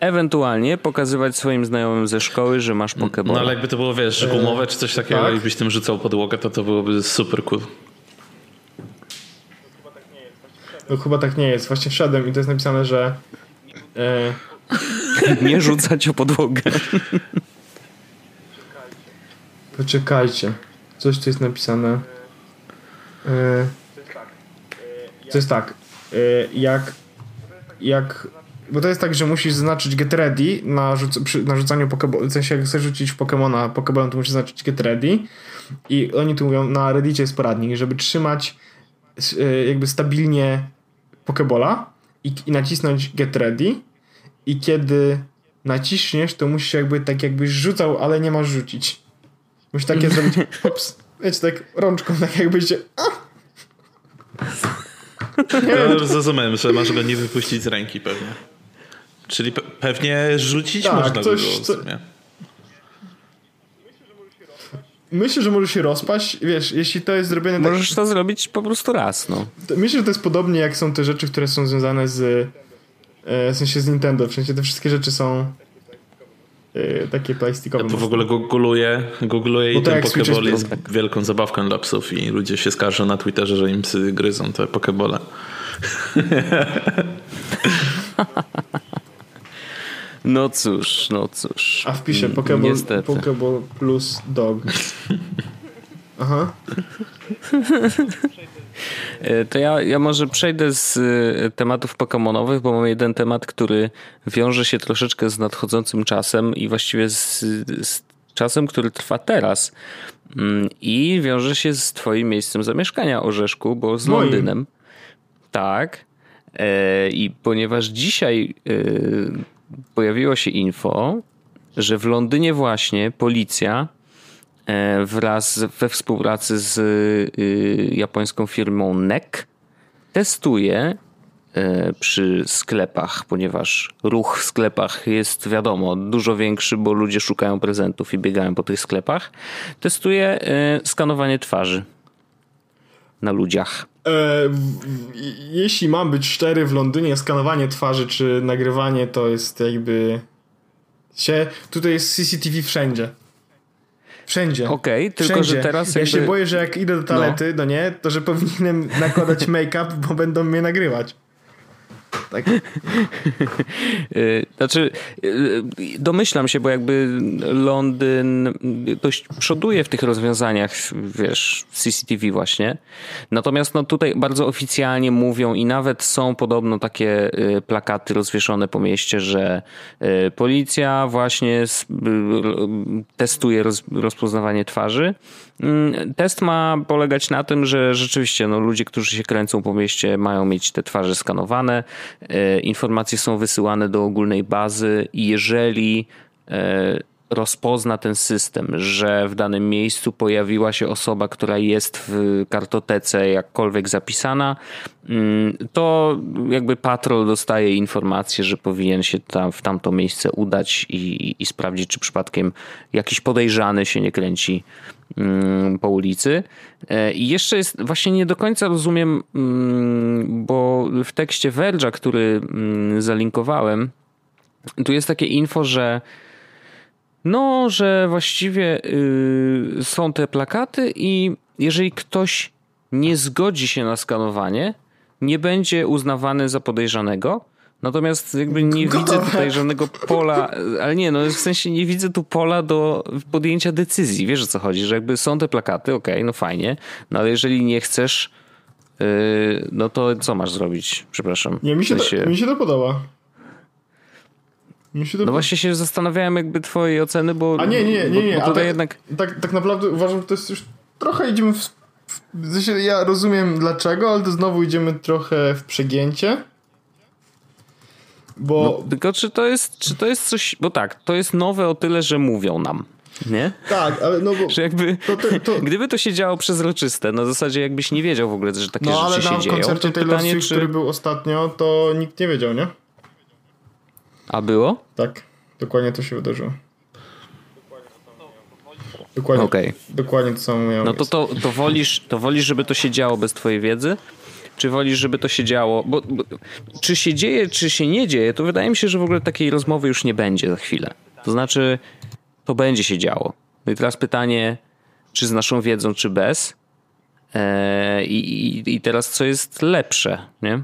Ewentualnie pokazywać swoim znajomym ze szkoły, że masz Pokeball. No ale jakby to było, wiesz, gumowe czy coś takiego tak? i byś tym rzucał podłogę, to to byłoby super cool. No chyba tak nie jest. Właśnie wszedłem i to jest napisane, że e... [LAUGHS] nie rzucać o podłogę. [LAUGHS] Poczekajcie. Coś tu jest napisane. E... To jest tak. E... Jak jak bo to jest tak, że musisz zaznaczyć get ready na, rzuc przy, na rzucaniu Pokeball. W sensie, jak chcesz rzucić Pokemona Pokeballem, to musisz zaznaczyć get ready. I oni tu mówią, na Reddicie jest poradnik, żeby trzymać e, jakby stabilnie Pokebola i, i nacisnąć get ready. I kiedy naciśniesz, to musisz jakby tak jakbyś rzucał, ale nie masz rzucić. Musisz takie zrobić, ups, wiecie, tak rączką, tak jakbyście... Ja zrozumiałem, że masz go nie wypuścić z ręki pewnie. Czyli pe pewnie rzucić tak, można coś, go co... Myślę, że może się rozpaść. Wiesz, jeśli to jest zrobione. Tak- Możesz tak... to zrobić po prostu raz, no. Myślę, że to jest podobnie jak są te rzeczy, które są związane z. E, w sensie z Nintendo. W sensie te wszystkie rzeczy są e, takie plastikowe. Ja to w ogóle googluję, googluję i ten Pokeball jest tak. wielką zabawką dla psów i ludzie się skarżą na Twitterze, że im psy gryzą te Pokebole. [LAUGHS] No cóż, no cóż. A wpiszę mm, Pokeball, Pokeball plus dog. Aha. E, to ja, ja może przejdę z e, tematów Pokemonowych, bo mam jeden temat, który wiąże się troszeczkę z nadchodzącym czasem i właściwie z, z czasem, który trwa teraz. Mm, I wiąże się z Twoim miejscem zamieszkania, Orzeszku, bo z Moim. Londynem. Tak. E, I ponieważ dzisiaj pojawiło się info, że w Londynie właśnie policja E, wraz we współpracy z y, japońską firmą NEC testuje e, przy sklepach, ponieważ ruch w sklepach jest wiadomo dużo większy, bo ludzie szukają prezentów i biegają po tych sklepach. Testuje e, skanowanie twarzy na ludziach. E, jeśli mam być szczery, w Londynie skanowanie twarzy czy nagrywanie to jest jakby się. Tutaj jest CCTV wszędzie. Wszędzie. Okej, okay, tylko Wszędzie. że teraz Ja się boję, że jak idę do toalety, no, no nie, to że powinienem nakładać make-up, bo będą mnie nagrywać. Tak. [LAUGHS] Y, znaczy, y, domyślam się, bo jakby Londyn dość przoduje w tych rozwiązaniach, wiesz, CCTV właśnie. Natomiast no tutaj bardzo oficjalnie mówią i nawet są podobno takie y, plakaty rozwieszone po mieście, że policja właśnie testuje rozpoznawanie twarzy. Mm, test ma polegać na tym, że rzeczywiście no, ludzie, którzy się kręcą po mieście, mają mieć te twarze skanowane. E, informacje są wysyłane do ogólnej bazy i jeżeli e, rozpozna ten system, że w danym miejscu pojawiła się osoba, która jest w kartotece jakkolwiek zapisana, mm, to jakby patrol dostaje informację, że powinien się tam, w tamto miejsce udać i, i sprawdzić, czy przypadkiem jakiś podejrzany się nie kręci mm, po ulicy. E, I jeszcze jest, właśnie nie do końca rozumiem, mm, bo w tekście Verge'a, który zalinkowałem, tu jest takie info, że no, że właściwie yy, są te plakaty i jeżeli ktoś nie zgodzi się na skanowanie, nie będzie uznawany za podejrzanego. Natomiast jakby nie Gotowe. widzę tutaj żadnego pola, ale nie, no w sensie nie widzę tu pola do podjęcia decyzji. Wiesz o co chodzi, że jakby są te plakaty, okej, okay, no fajnie, no ale jeżeli nie chcesz, yy, no to co masz zrobić? Przepraszam. Nie, mi się, to, mi się to podoba no właśnie się zastanawiałem jakby twojej oceny, bo... A nie, nie, nie, nie. Bo, bo tutaj tak, jednak... Tak, tak naprawdę uważam, że to jest już trochę idziemy w... sensie ja rozumiem dlaczego, ale to znowu idziemy trochę w przegięcie. Bo... No, tylko czy to jest, czy to jest coś... Bo tak, to jest nowe o tyle, że mówią nam. Nie? Tak, ale no bo... [LAUGHS] Że jakby, to, to, to... [LAUGHS] Gdyby to się działo przezroczyste, na zasadzie jakbyś nie wiedział w ogóle, że takie no, rzeczy się dzieją. No ale na koncercie Taylor Swift, czy... który był ostatnio, to nikt nie wiedział, nie? A było? Tak, dokładnie to się wydarzyło. Dokładnie, okay. dokładnie to samo miało No to, to, to, wolisz, to wolisz, żeby to się działo bez twojej wiedzy? Czy wolisz, żeby to się działo? Bo, bo, czy się dzieje, czy się nie dzieje, to wydaje mi się, że w ogóle takiej rozmowy już nie będzie za chwilę. To znaczy, to będzie się działo. No i teraz pytanie, czy z naszą wiedzą, czy bez? Eee, i, I teraz co jest lepsze, nie?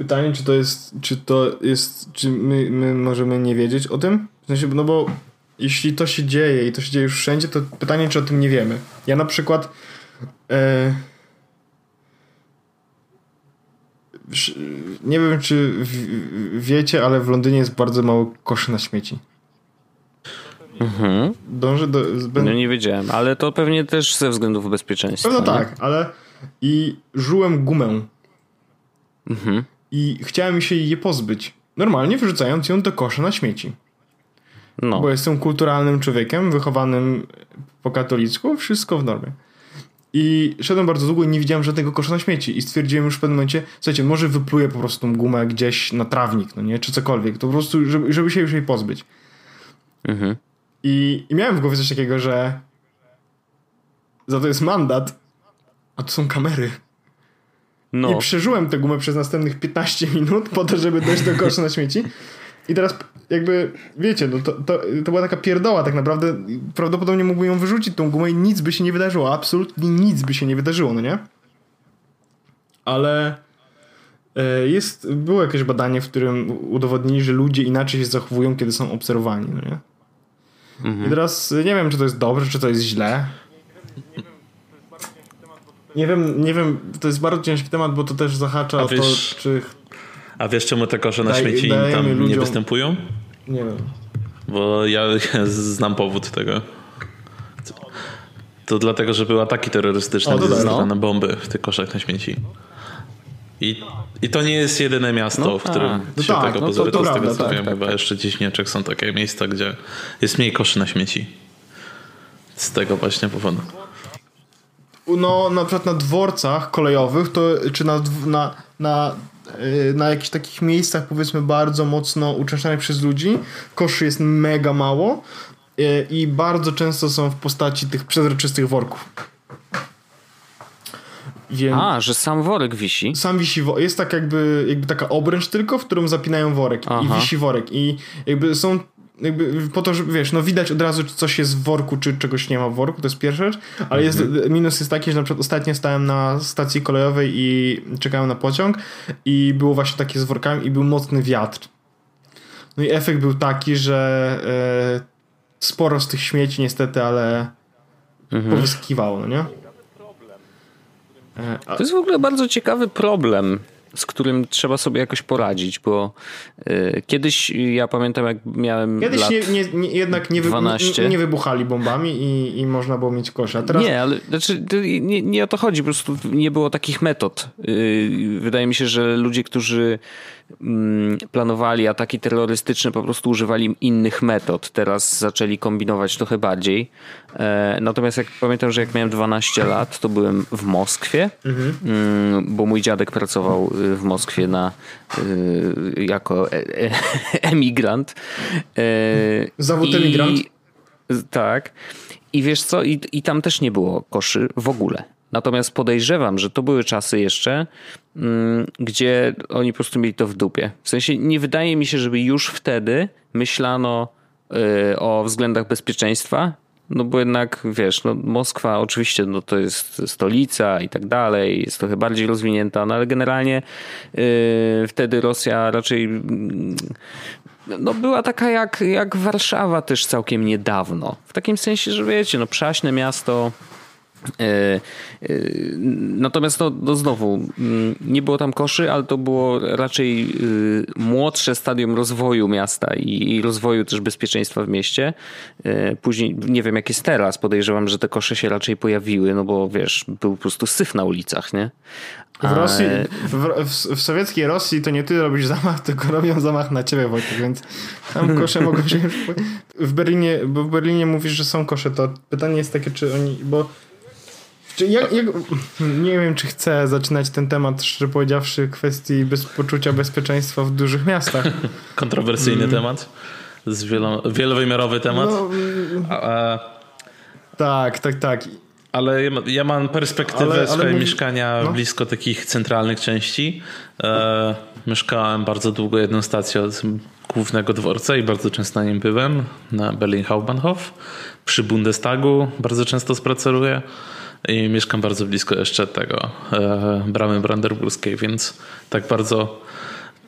Pytanie, czy to jest, czy to jest, czy my, my możemy nie wiedzieć o tym? W sensie, no bo jeśli to się dzieje i to się dzieje już wszędzie, to pytanie, czy o tym nie wiemy. Ja na przykład e, nie wiem, czy wiecie, ale w Londynie jest bardzo mało koszy na śmieci. Mhm. Dążę do... No nie wiedziałem, ale to pewnie też ze względów bezpieczeństwa. No tak, ale i żułem gumę. Mhm i chciałem się jej pozbyć. Normalnie wyrzucając ją do kosza na śmieci. No. Bo jestem kulturalnym człowiekiem, wychowanym po katolicku, wszystko w normie. I szedłem bardzo długo i nie widziałem żadnego kosza na śmieci. I stwierdziłem już w pewnym momencie, słuchajcie, może wypluję po prostu tą gumę gdzieś na trawnik, no nie? Czy cokolwiek. To po prostu, żeby, żeby się już jej pozbyć. Mhm. I, I miałem w głowie coś takiego, że za to jest mandat, a to są kamery. No. I przeżyłem tę gumę przez następnych 15 minut po to, żeby dojść do kosza na śmieci. I teraz jakby, wiecie, no to, to, to była taka pierdoła tak naprawdę. Prawdopodobnie mógłbym ją wyrzucić tą gumę i nic by się nie wydarzyło. Absolutnie nic by się nie wydarzyło, no nie? Ale e, jest, było jakieś badanie, w którym udowodnili, że ludzie inaczej się zachowują, kiedy są obserwowani, no nie? Mhm. I teraz nie wiem, czy to jest dobrze, czy to jest źle. Nie wiem, nie wiem, to jest bardzo ciężki temat, bo to też zahacza o to, czy... A wiesz czemu te kosze na śmieci tam ludziom... nie występują? Nie wiem. Bo ja, [LAUGHS] znam powód tego. To dlatego, że były ataki terrorystyczne, gdzie zostawiano bomby w tych koszach na śmieci. I, I to nie jest jedyne miasto, no, w którym a, no się tak, tego no pozbyto. To, to z tego co tak, wiem, tak, chyba tak. jeszcze gdzieś w Niemczech są takie miejsca, gdzie jest mniej koszy na śmieci. Z tego właśnie powodu. No, na przykład na dworcach kolejowych, to, czy na, na, na, y, na jakichś takich miejscach, powiedzmy, bardzo mocno uczęszczanych przez ludzi, koszy jest mega mało y, i bardzo często są w postaci tych przezroczystych worków. Więc A, że sam worek wisi. Sam wisi, jest tak jakby, jakby taka obręcz tylko, w którą zapinają worek Aha. i wisi worek i jakby są jakby po to, że wiesz, no widać od razu, czy coś jest w worku, czy czegoś nie ma w worku, to jest pierwsza rzecz, ale jest, mhm. minus jest taki, że na przykład ostatnio stałem na stacji kolejowej i czekałem na pociąg i było właśnie takie z workami i był mocny wiatr. No i efekt był taki, że e, sporo z tych śmieci niestety, ale mhm. powyskiwało, no nie? To jest w ogóle bardzo ciekawy problem, z którym trzeba sobie jakoś poradzić, bo y, kiedyś ja pamiętam, jak miałem. Kiedyś lat nie, nie, nie, jednak nie, 12. nie, wybuchali bombami i, i można było mieć kosza. Teraz... Nie, ale znaczy, nie, nie o to chodzi, po prostu nie było takich metod. Y, wydaje mi się, że ludzie, którzy planowali ataki terrorystyczne, po prostu używali innych metod. Teraz zaczęli kombinować trochę bardziej. E, natomiast jak pamiętam, że jak miałem 12 lat, to byłem w Moskwie, mhm. Mm, bo mój dziadek pracował y, w Moskwie na, y, jako e, e, [LAUGHS] emigrant. Zawód emigrant? tak. I wiesz co, i, i tam też nie było koszy w ogóle. Natomiast podejrzewam, że to były czasy jeszcze, mm, gdzie oni po prostu mieli to w dupie. W sensie nie wydaje mi się, żeby już wtedy myślano y, o względach bezpieczeństwa, no bo jednak wiesz, no Moskwa oczywiście no to jest stolica i tak dalej, jest trochę bardziej rozwinięta, no ale generalnie yy, wtedy Rosja raczej yy, no była taka jak, jak Warszawa też całkiem niedawno. W takim sensie, że wiecie, no przaśne miasto, natomiast no, no znowu, mm, nie było tam koszy, ale to było raczej y, młodsze stadium rozwoju miasta i rozwoju też bezpieczeństwa w mieście. E, później nie wiem jak jest teraz, podejrzewam, że te kosze się raczej pojawiły, no bo wiesz, był po prostu syf na ulicach, nie? W Rosji, w, w, w, sowieckiej Rosji to nie ty robisz zamach, [LAUGHS] tylko robią zamach na ciebie, Wojtek, więc tam [LAUGHS] kosze mogą się... W Berlinie, bo w Berlinie mówisz, że są kosze, to pytanie jest takie, czy oni... bo czy jak, jak, nie wiem, czy chcę zaczynać ten temat, szczerze powiedziawszy, kwestii bez, poczucia bezpieczeństwa w dużych miastach. [LAUGHS] Kontrowersyjny mm. temat. Z wielo, wielowymiarowy temat. No, a. Tak, tak, tak. Ale ja, ja mam perspektywę ale, swojego mieszkania no. blisko takich centralnych części. E, mieszkałem bardzo długo jedną stację od głównego dworca i bardzo często na nim byłem, na Berlin Hauptbahnhof. Przy Bundestagu bardzo często spaceruję i mieszkam bardzo blisko jeszcze tego e, bramy brandenburskiej, więc tak bardzo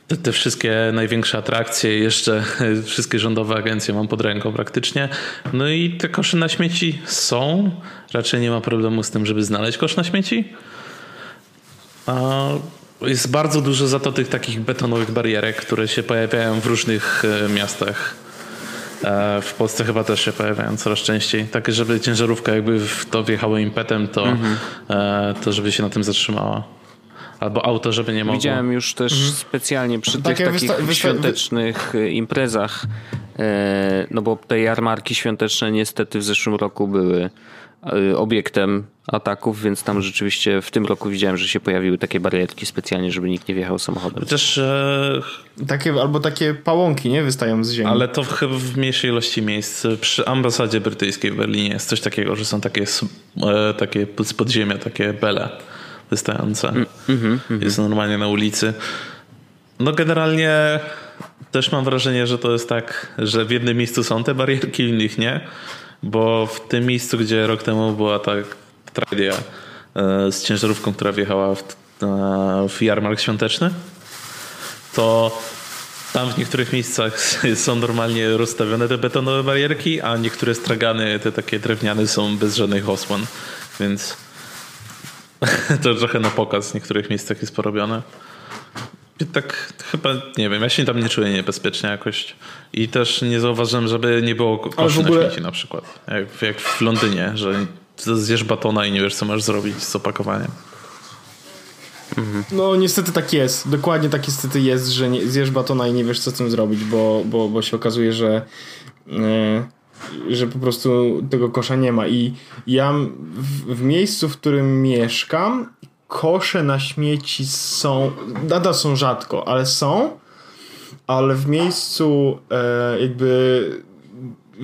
te, te, wszystkie największe atrakcje, jeszcze [LAUGHS] wszystkie rządowe agencje mam pod ręką praktycznie. No i te kosze na śmieci są. Raczej nie ma problemu z tym, żeby znaleźć kosz na śmieci. A jest bardzo dużo za to tych takich betonowych barierek, które się pojawiają w różnych e, miastach w Polsce chyba też się pojawiają coraz częściej. Takie, żeby ciężarówka jakby w to wjechała impetem, to, mhm. E, to żeby się na tym zatrzymała. Albo auto, żeby nie mogło. Widziałem już też mhm. specjalnie przy Takie tych takich świątecznych e, imprezach, no bo te jarmarki świąteczne niestety w zeszłym roku były obiektem ataków, więc tam rzeczywiście w tym roku widziałem, że się pojawiły takie barierki specjalnie, żeby nikt nie wjechał samochodem. Chociaż e... takie, albo takie pałąki, nie? Wystają z ziemi. Ale to chyba w mniejszej ilości miejsc. Przy ambasadzie brytyjskiej w Berlinie jest coś takiego, że są takie, e, takie z podziemia, takie bele wystające. Mm, mm, mm, jest normalnie na ulicy. No generalnie też mam wrażenie, że to jest tak, że w jednym miejscu są te barierki, w innych nie. Bo w tym miejscu, gdzie rok temu była ta tragedia e, z ciężarówką, która wjechała w, w jarmark świąteczny, to tam w niektórych miejscach [LAUGHS] są normalnie rozstawione te betonowe barierki, a niektóre stragany, te takie drewniane, są bez żadnych osłon. Więc [LAUGHS] to trochę na pokaz w niektórych miejscach jest porobione. Tak chyba, nie wiem, ja się tam nie czuję niebezpiecznie jakoś. I też nie zauważyłem, żeby nie było koszy ogóle... na śmieci na przykład. Jak, jak w Londynie, że zjesz batona i nie wiesz, co masz zrobić z opakowaniem. Mhm. No niestety tak jest. Dokładnie tak niestety jest, że nie, zjesz batona i nie wiesz co z tym zrobić, bo, bo, bo się okazuje, że yy, że po prostu tego kosza nie ma. I ja w, w miejscu, w którym mieszkam, kosze na śmieci są, nadal są rzadko, ale są, ale w miejscu e, jakby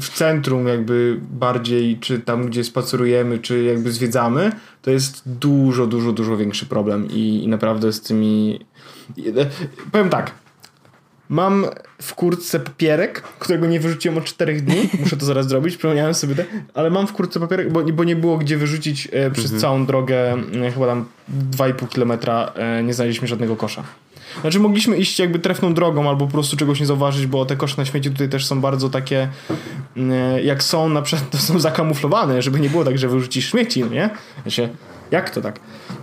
w centrum jakby bardziej, czy tam gdzie spacerujemy, czy jakby zwiedzamy, to jest dużo, dużo, dużo większy problem i, i naprawdę z tymi... E, powiem tak, Mam w kurtce papierek, którego nie wyrzuciłem od 4 dni. [LAUGHS] Muszę to zaraz zrobić, przypomniałem sobie, te, ale mam w kurtce papierek, bo, bo nie było gdzie wyrzucić e, przez mhm. całą drogę, e, chyba tam 2,5 kilometra e, nie znaleźliśmy żadnego kosza. Znaczy mogliśmy iść jakby trefną drogą albo po prostu czegoś nie zauważyć, bo te kosze na śmieci tutaj też są bardzo takie e, jak są na przykład to są zakamuflowane, żeby nie było tak, że wyrzucisz śmieci, no nie? Znaczy, jak to tak?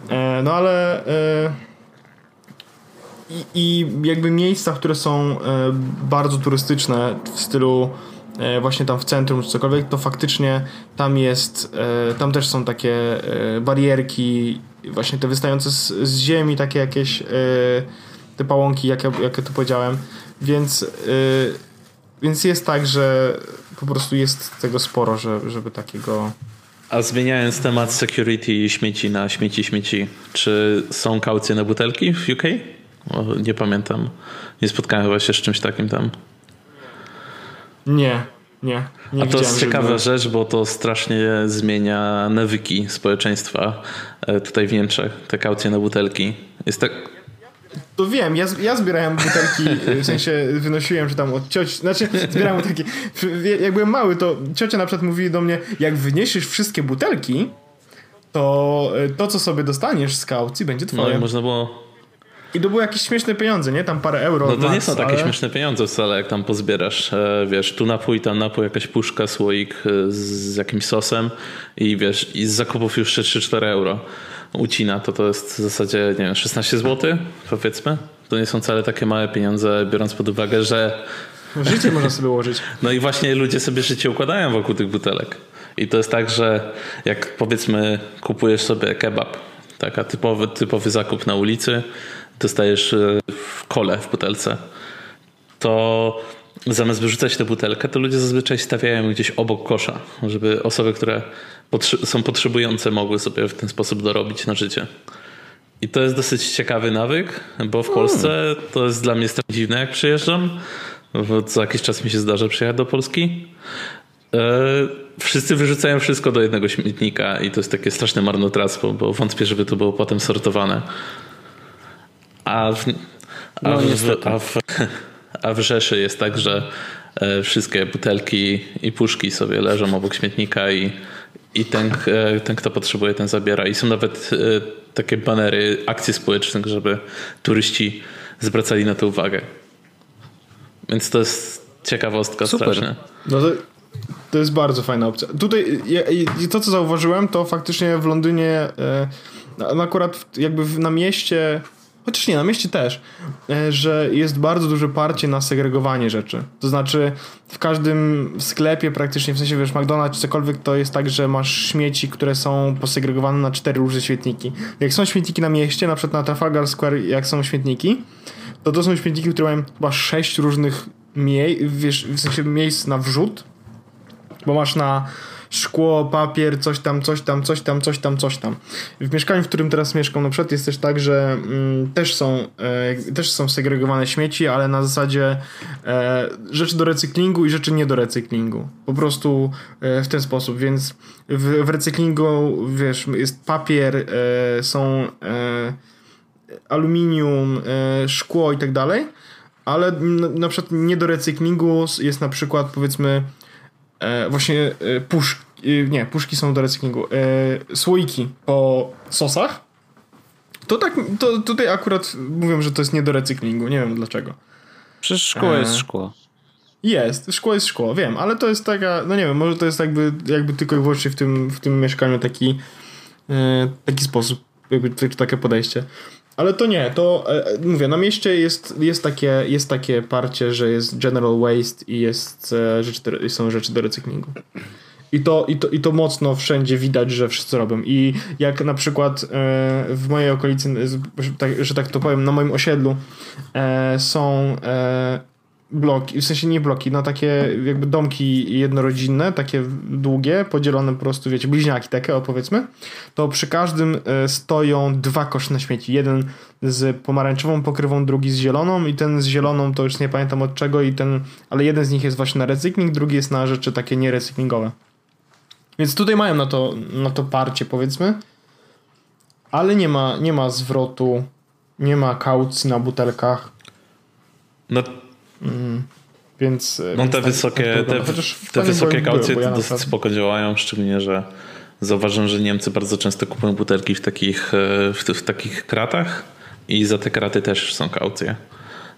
E, no ale e, i, jakby miejsca, które są bardzo turystyczne w stylu właśnie tam w centrum czy cokolwiek, to faktycznie tam jest, tam też są takie barierki, właśnie te wystające z, z ziemi, takie jakieś te pałąki, jak ja, tu powiedziałem. Więc, więc jest tak, że po prostu jest tego sporo, że, żeby takiego. A zmieniając temat security i śmieci na śmieci, śmieci, czy są kaucje na butelki w UK? Nie pamiętam. Nie spotkałem chyba się z czymś takim tam. Nie, nie. nie A to jest ciekawa żeby... rzecz, bo to strasznie zmienia nawyki społeczeństwa e, tutaj w Niemczech, te kaucje na butelki. Jest tak, to wiem, ja, ja zbierałem butelki, w sensie wynosiłem, że tam od cioci, znaczy zbierałem butelki. Jak byłem mały, to ciocia na przykład mówiła do mnie, jak wyniesiesz wszystkie butelki, to to, co sobie dostaniesz z kaucji, będzie twoje. No i można było... I to były jakieś śmieszne pieniądze, nie? Tam parę euro. No to max, nie są takie ale... śmieszne pieniądze wcale, jak tam pozbierasz. E, wiesz, tu napój, tam napój, jakaś puszka, słoik e, z jakimś sosem i wiesz, i z zakupów już 3-4 euro ucina, to to jest w zasadzie, nie wiem, 16 zł, powiedzmy. To nie są wcale takie małe pieniądze, biorąc pod uwagę, że... Życie można sobie ułożyć. [LAUGHS] No i właśnie ludzie sobie życie układają wokół tych butelek. I to jest tak, że jak powiedzmy kupujesz sobie kebab, taka typowy, typowy zakup na ulicy, dostajesz e, w kole w butelce, to zamiast wyrzucać tę butelkę, to ludzie zazwyczaj stawiają gdzieś obok kosza, żeby osoby, które są potrzebujące, mogły sobie w ten sposób dorobić na życie. I to jest dosyć ciekawy nawyk, bo w Polsce to jest dla mnie strasznie dziwne, jak przyjeżdżam. Bo co jakiś czas mi się zdarza przyjechać do Polski. E, wszyscy wyrzucają wszystko do jednego śmietnika i to jest takie straszne marnotrawstwo, bo wątpię, żeby to było potem sortowane. A w, a, no, w, a, w, a w Rzeszy jest tak, że e, wszystkie butelki i puszki sobie leżą obok śmietnika i i ten, e, ten, kto potrzebuje, ten zabiera. I są nawet e, takie banery akcji społecznych, żeby turyści zwracali na to uwagę. Więc to jest ciekawostka Super. strasznie. No to, to jest bardzo fajna opcja. Tutaj to, co zauważyłem, to faktycznie w Londynie no akurat jakby na mieście chociaż nie, na mieście też, e, że jest bardzo duże parcie na segregowanie rzeczy. To znaczy w każdym sklepie praktycznie, w sensie wiesz, McDonald's czy cokolwiek, to jest tak, że masz śmieci, które są posegregowane na cztery różne śmietniki. Jak są śmietniki na mieście, na przykład na Trafalgar Square, jak są śmietniki, to to są śmietniki, które mają chyba sześć różnych miejsc, wiesz, w sensie miejsc na wrzut, bo masz na szkło, papier, coś tam, coś tam, coś tam, coś tam, coś tam. W mieszkaniu, w którym teraz mieszkam na przykład jest też tak, że mm, też są e, też są segregowane śmieci, ale na zasadzie e, rzeczy do recyklingu i rzeczy nie do recyklingu. Po prostu e, w ten sposób, więc w, w recyklingu, wiesz, jest papier, e, są e, aluminium, e, szkło i tak dalej, ale na, na przykład nie do recyklingu jest na przykład powiedzmy e, właśnie e, puszki, e, nie, puszki są do recyklingu, e, słoiki po sosach, to tak, to tutaj akurat mówią, że to jest nie do recyklingu, nie wiem dlaczego. Przecież szkło jest szkło. Jest, szkło jest szkło, wiem, ale to jest taka, no nie wiem, może to jest jakby, jakby tylko i wyłącznie w tym, w tym mieszkaniu taki, taki sposób. jakby takie podejście. Ale to nie, to e, mówię, na mieście jest, jest, takie, jest takie parcie, że jest general waste i jest, e, rzeczy do, są rzeczy do recyklingu. I to, i, to, I to mocno wszędzie widać, że wszyscy robią. I jak na przykład e, w mojej okolicy, że tak to powiem, na moim osiedlu e, są e, bloki, w sensie nie bloki, no takie jakby domki jednorodzinne, takie długie, podzielone po prostu, wiecie, bliźniaki takie, opowiedzmy, to przy każdym stoją dwa kosze na śmieci. Jeden z pomarańczową pokrywą, drugi z zieloną i ten z zieloną to już nie pamiętam od czego i ten, ale jeden z nich jest właśnie na recykling, drugi jest na rzeczy takie nierecyklingowe. Więc tutaj mają na to, na to parcie, powiedzmy, ale nie ma, nie ma zwrotu, nie ma kaucji na butelkach. No Mm. Więc, no te tak, wysokie, tak te, te wysokie kaucje ja dosyć spoko działają, szczególnie, że zauważyłem, że Niemcy bardzo często kupują butelki w takich, e, w, w takich kratach i za te kraty też są kaucje.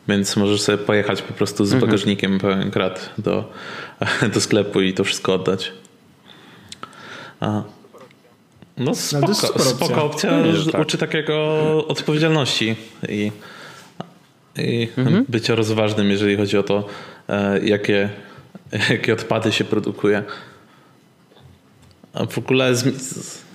Więc możesz sobie pojechać po prostu z mhm. bagażnikiem mhm. pełen krat do, [LAUGHS] do sklepu i to wszystko oddać. Aha. No spoko, no spoko opcja, opcja tak. uczy takiego odpowiedzialności i i mhm. bycia rozważnym, jeżeli chodzi o to, e, jakie, jakie odpady się produkuje. A w ogóle z,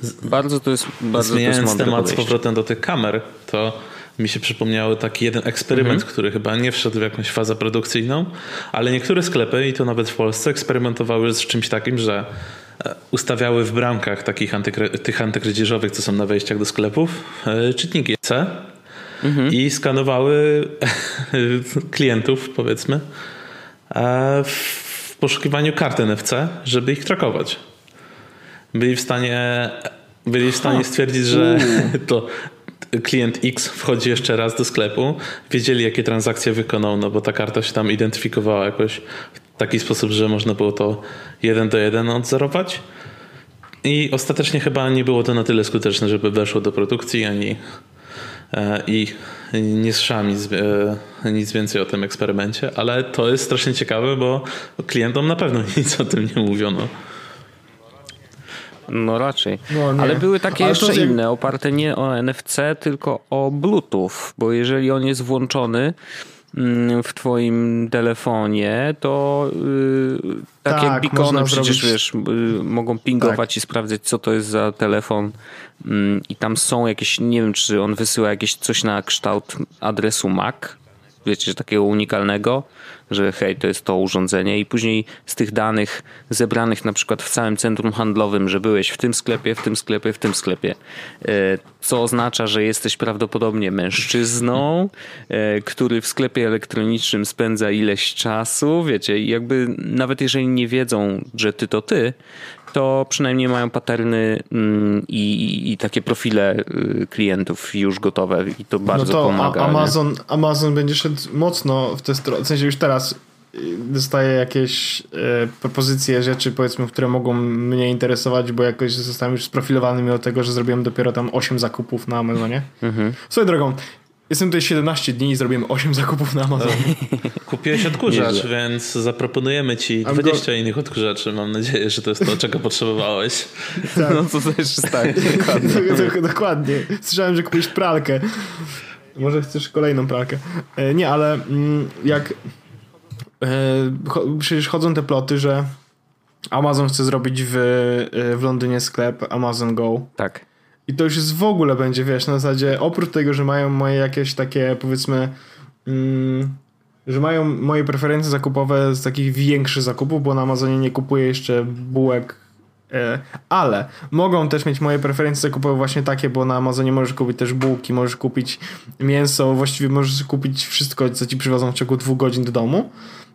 z, bardzo to jest bardzo zmieniając to jest temat z powrotem do tych kamer, to mi się przypomniały taki jeden eksperyment, mhm. który chyba nie wszedł w jakąś fazę produkcyjną, ale niektóre sklepy, i to nawet w Polsce, eksperymentowały z czymś takim, że ustawiały w bramkach takich antykry, tych antykradzieżowych, co są na wejściach do sklepów, e, czytniki C mhm. i skanowały [LAUGHS] klientów, powiedzmy, e, w poszukiwaniu kart NFC, żeby ich trakować. Byli w stanie, byli w stanie stwierdzić, że [LAUGHS] to klient X wchodzi jeszcze raz do sklepu, wiedzieli jakie transakcje wykonał, no bo ta karta się tam identyfikowała jakoś w taki sposób, że można było to jeden do jeden odzorować. I ostatecznie chyba nie było to na tyle skuteczne, żeby weszło do produkcji, ani E, i nie słyszałem nic, e, nic więcej o tym eksperymencie, ale to jest strasznie ciekawe, bo klientom na pewno [LAUGHS] nic o tym nie mówiono. No raczej. No, Ale były takie Ale jeszcze inne, oparte nie o NFC, tylko o Bluetooth, bo jeżeli on jest włączony, w twoim telefonie, to yy, tak, tak jak beacony przecież zrobić... wiesz, yy, mogą pingować tak. i sprawdzać, co to jest za telefon. Yy, I tam są jakieś, nie wiem, czy on wysyła jakieś coś na kształt adresu MAC, wiecie, takiego unikalnego, że hej, to jest to urządzenie i później z tych danych zebranych na przykład w całym centrum handlowym, że byłeś w tym sklepie, w tym sklepie, w tym sklepie, e, co oznacza, że jesteś prawdopodobnie mężczyzną, e, który w sklepie elektronicznym spędza ileś czasu, wiecie, jakby nawet jeżeli nie wiedzą, że ty to ty, to przynajmniej mają paterny mm, i, i, takie profile y, klientów już gotowe i to bardzo no to pomaga. Amazon, Amazon będzie szedł mocno w tę stronę, w sensie już teraz y, dostaje jakieś e, propozycje rzeczy, powiedzmy, które mogą mnie interesować, bo jakoś zostałem już sprofilowany mimo tego, że zrobiłem dopiero tam 8 zakupów na Amazonie. Mhm. Swoją drogą, Jestem tutaj 17 dni i zrobiłem 8 zakupów na Amazonie. [LAUGHS] Kupiłeś odkurzacz, więc zaproponujemy ci 20 go... innych odkurzaczy. Mam nadzieję, że to jest to, czego potrzebowałeś. [LAUGHS] Tak. No to też jest tak. [LAUGHS] Dokładnie. dokładnie. Słyszałem, że kupiłeś pralkę. Może chcesz kolejną pralkę. E, nie, ale mm, jak e, przecież chodzą te ploty, że Amazon chce zrobić w, e, w Londynie sklep Amazon Go. Tak. I to już jest w ogóle będzie, wiesz, na zasadzie oprócz tego, że mają moje jakieś takie powiedzmy mm, że mają moje preferencje zakupowe z takich większych zakupów, bo na Amazonie nie kupuję jeszcze bułek e, ale mogą też mieć moje preferencje zakupowe właśnie takie, bo na Amazonie możesz kupić też bułki, możesz kupić mięso, właściwie możesz kupić wszystko, co ci przywodzą w ciągu dwóch godzin do domu,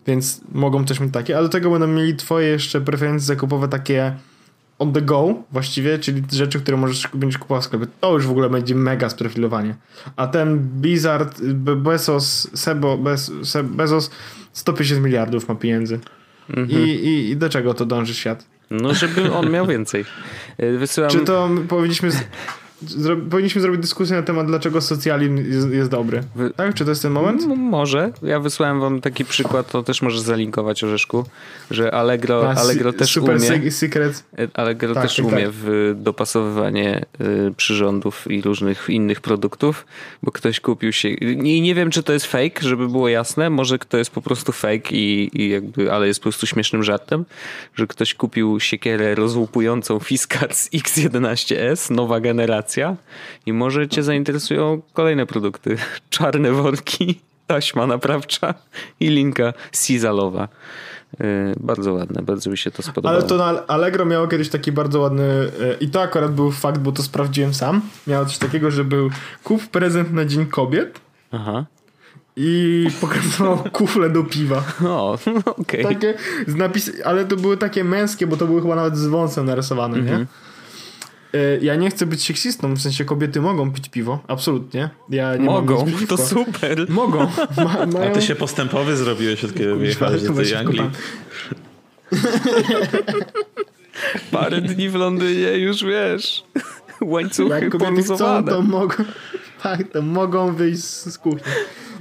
więc mogą też mieć takie, ale do tego będą mieli twoje jeszcze preferencje zakupowe takie on the go właściwie, czyli rzeczy, które możesz będziesz kupował w sklepie. To już w ogóle będzie mega sprofilowanie. A ten Blizzard, Bezos, Sebo, Bez, Bezos 150 miliardów ma pieniędzy. Mhm. I, i, I do czego to dąży świat? No, żeby on miał więcej. [LAUGHS] Wysyłam... Czy to powinniśmy... Zro powinniśmy zrobić dyskusję na temat, dlaczego socjalizm jest, jest dobry. Tak? Czy to jest ten moment? M może. Ja wysłałem wam taki przykład, to też możesz zalinkować Orzeszku, że Allegro, Allegro też super umie. Secret. E, Allegro tak, też tak, umie tak. w dopasowywanie y, przyrządów i różnych innych produktów, bo ktoś kupił się. I nie wiem, czy to jest fake, żeby było jasne. Może to jest po prostu fake i, i jakby, ale jest po prostu śmiesznym żartem, że ktoś kupił siekierę rozłupującą Fiskar z X11S, nowa generacja i może cię zainteresują kolejne produkty. [LAUGHS] Czarne worki, taśma naprawcza i linka Sizalowa. Yy, bardzo ładne, bardzo mi się to spodobało. Ale to na Allegro miało kiedyś taki bardzo ładny yy, i to akurat był fakt, bo to sprawdziłem sam. Miało coś takiego, że był kup prezent na Dzień Kobiet. Aha i [LAUGHS] pokazywał kufle do piwa. O, [LAUGHS] okej. Okay. Takie z napis, ale to były takie męskie, bo to były chyba nawet z wąsem narysowane, mm -hmm. nie? E, ja nie chcę być seksistą, w sensie kobiety mogą pić piwo, absolutnie. Ja nie mogą, to super. Mogą. Ma, mają... [LAUGHS] A ty się postępowy zrobiłeś od kiedy wyjechałeś do tej Anglii. [LAUGHS] Parę dni w Londynie już wiesz. Łańcuchy Jak kobiety chcą, to mogą, [LAUGHS] tak, to mogą wyjść z kuchni.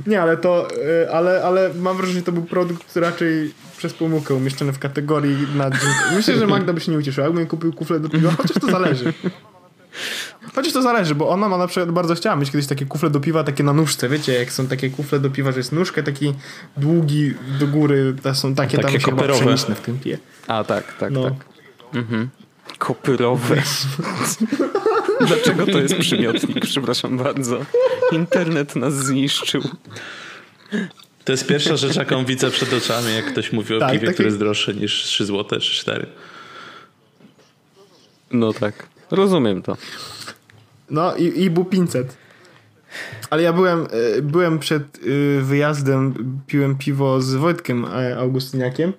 Nie, ale to, y, ale, ale mam wrażenie, że to był produkt raczej przez pomyłkę umieszczony w kategorii na Myślę, że Magda by się nie ucieszyła, jakbym kupił kufle do piwa, chociaż to zależy. Chociaż to zależy, bo ona ma na przykład bardzo chciała mieć kiedyś takie kufle do piwa, takie na nóżce, wiecie, jak są takie kufle do piwa, że jest nóżka, taki długi do góry, to są takie, takie tam kopyrowe. w tym pije. A tak, tak, no. tak. Mhm. Kopyrowe. [LAUGHS] Dlaczego to jest przymiotnik? Przepraszam bardzo. Internet nas zniszczył. To jest pierwsza rzecz, jaką widzę przed oczami, jak ktoś mówi o tak, piwie, takie... które jest droższe niż 3 zł czy 4. No tak. Rozumiem to. No i, i był 500. Ale ja byłem, e, byłem przed e, wyjazdem, piłem piwo z Wojtkiem e, Augustyniakiem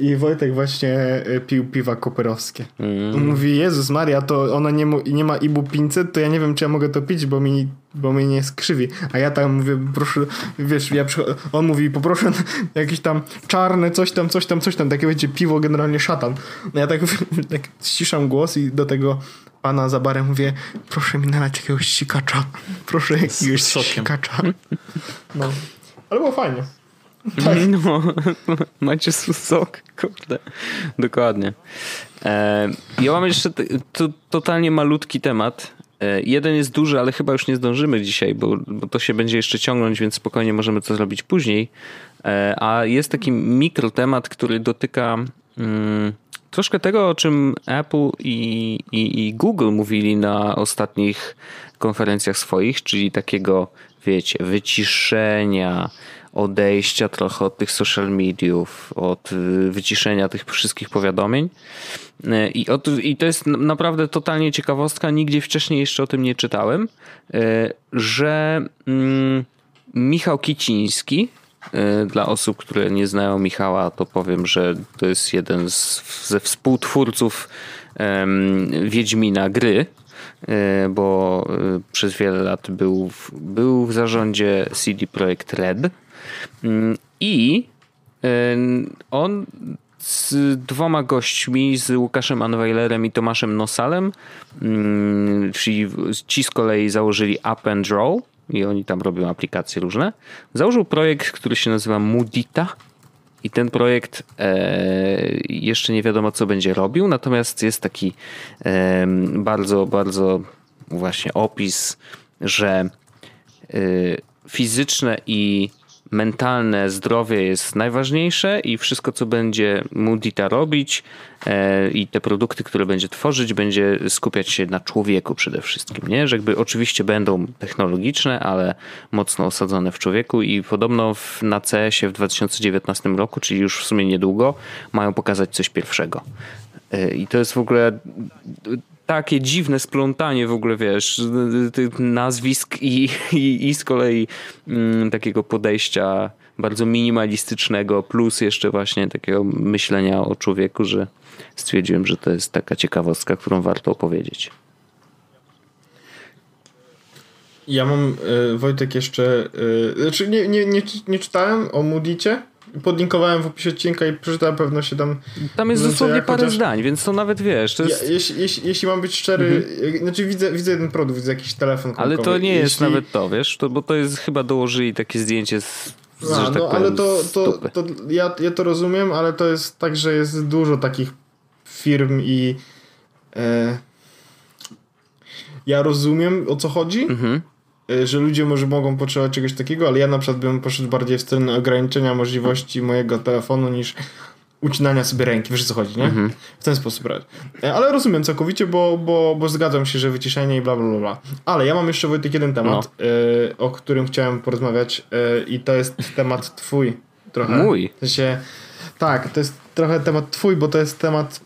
I Wojtek właśnie e, pił piwa koperowskie. Mm. Mówi, Jezus Maria, to ona nie, nie ma Ibu 500, to ja nie wiem, czy ja mogę to pić, bo mi, bo mi nie skrzywi. A ja tam mówię, proszę, wiesz, ja on mówi, poproszę [LAUGHS] jakieś tam czarne, coś tam, coś tam, coś tam, takie będzie piwo, generalnie szatan. No ja tak, [LAUGHS] tak ściszam głos i do tego pana za barem mówię, proszę mi nalać jakiegoś sikacza. Proszę jakiegoś sikacza. No. Ale było fajnie. Tak. [LAUGHS] No, [LAUGHS] macie sok, kurde. Dokładnie. E, ja mam jeszcze to, totalnie malutki temat. E, jeden jest duży, ale chyba już nie zdążymy dzisiaj, bo, bo to się będzie jeszcze ciągnąć, więc spokojnie możemy to zrobić później. E, a jest taki mikrotemat, który dotyka mm, troszkę tego, o czym Apple i, i, i Google mówili na ostatnich konferencjach swoich, czyli takiego, wiecie, wyciszenia, odejścia trochę od tych social mediów, od y, wyciszenia tych wszystkich powiadomień. Y, I, od, I to jest naprawdę totalnie ciekawostka, nigdzie wcześniej jeszcze o tym nie czytałem, y, że mm, Michał Kiciński, dla osób, które nie znają Michała, to powiem, że to jest jeden z, ze współtwórców Wiedźmina gry, bo przez wiele lat był w, był w zarządzie CD Projekt Red I on z dwoma gośćmi, z Łukaszem Anweilerem i Tomaszem Nosalem, mm, czyli ci z kolei założyli Up and Draw i oni tam robią aplikacje różne. Założył projekt, który się nazywa Mudita i ten projekt e, jeszcze nie wiadomo co będzie robił, natomiast jest taki e, bardzo, bardzo właśnie opis, że e, fizyczne i mentalne zdrowie jest najważniejsze i wszystko, co będzie Mudita robić e, i te produkty, które będzie tworzyć, będzie skupiać się na człowieku przede wszystkim. Nie? Że jakby oczywiście będą technologiczne, ale mocno osadzone w człowieku i podobno w, na CS-ie w 2019 roku, czyli już w sumie niedługo, mają pokazać coś pierwszego. E, I to jest w ogóle takie dziwne splątanie w ogóle, wiesz, tych nazwisk i, i, i z kolei mm, takiego podejścia bardzo minimalistycznego, plus jeszcze właśnie takiego myślenia o człowieku, że stwierdziłem, że to jest taka ciekawostka, którą warto opowiedzieć. Ja mam, y, Wojtek, jeszcze, y, znaczy nie, nie, nie, nie czytałem o Moodycie, podlinkowałem w opisie odcinka i przeczytałem pewno się tam... Tam jest dosłownie parę chociaż... zdań, więc to nawet wiesz. To jest... ja, jeśli, jeśli, jeśli mam być szczery, mhm. znaczy widzę, widzę jeden produkt, widzę jakiś telefon Ale to nie jeśli... jest nawet to, wiesz, to, bo to jest chyba dołożyli takie zdjęcie z a, tak no, ale to, to, to ja, ja to rozumiem, ale to jest tak, że jest dużo takich firm i e, ja rozumiem o co chodzi, mhm. E, że ludzie może mogą potrzebować czegoś takiego, ale ja na przykład bym poszedł bardziej w stronę ograniczenia możliwości mojego telefonu niż ucinania sobie ręki, wiesz co chodzi, nie? Mhm. W ten sposób brać. E, ale rozumiem całkowicie, bo, bo, bo zgadzam się, że wyciszenie i bla bla bla. Ale ja mam jeszcze Wojtek jeden temat, no. y, o którym chciałem porozmawiać y, i to jest temat twój trochę. Mój? W sensie, tak, to jest trochę temat twój, bo to jest temat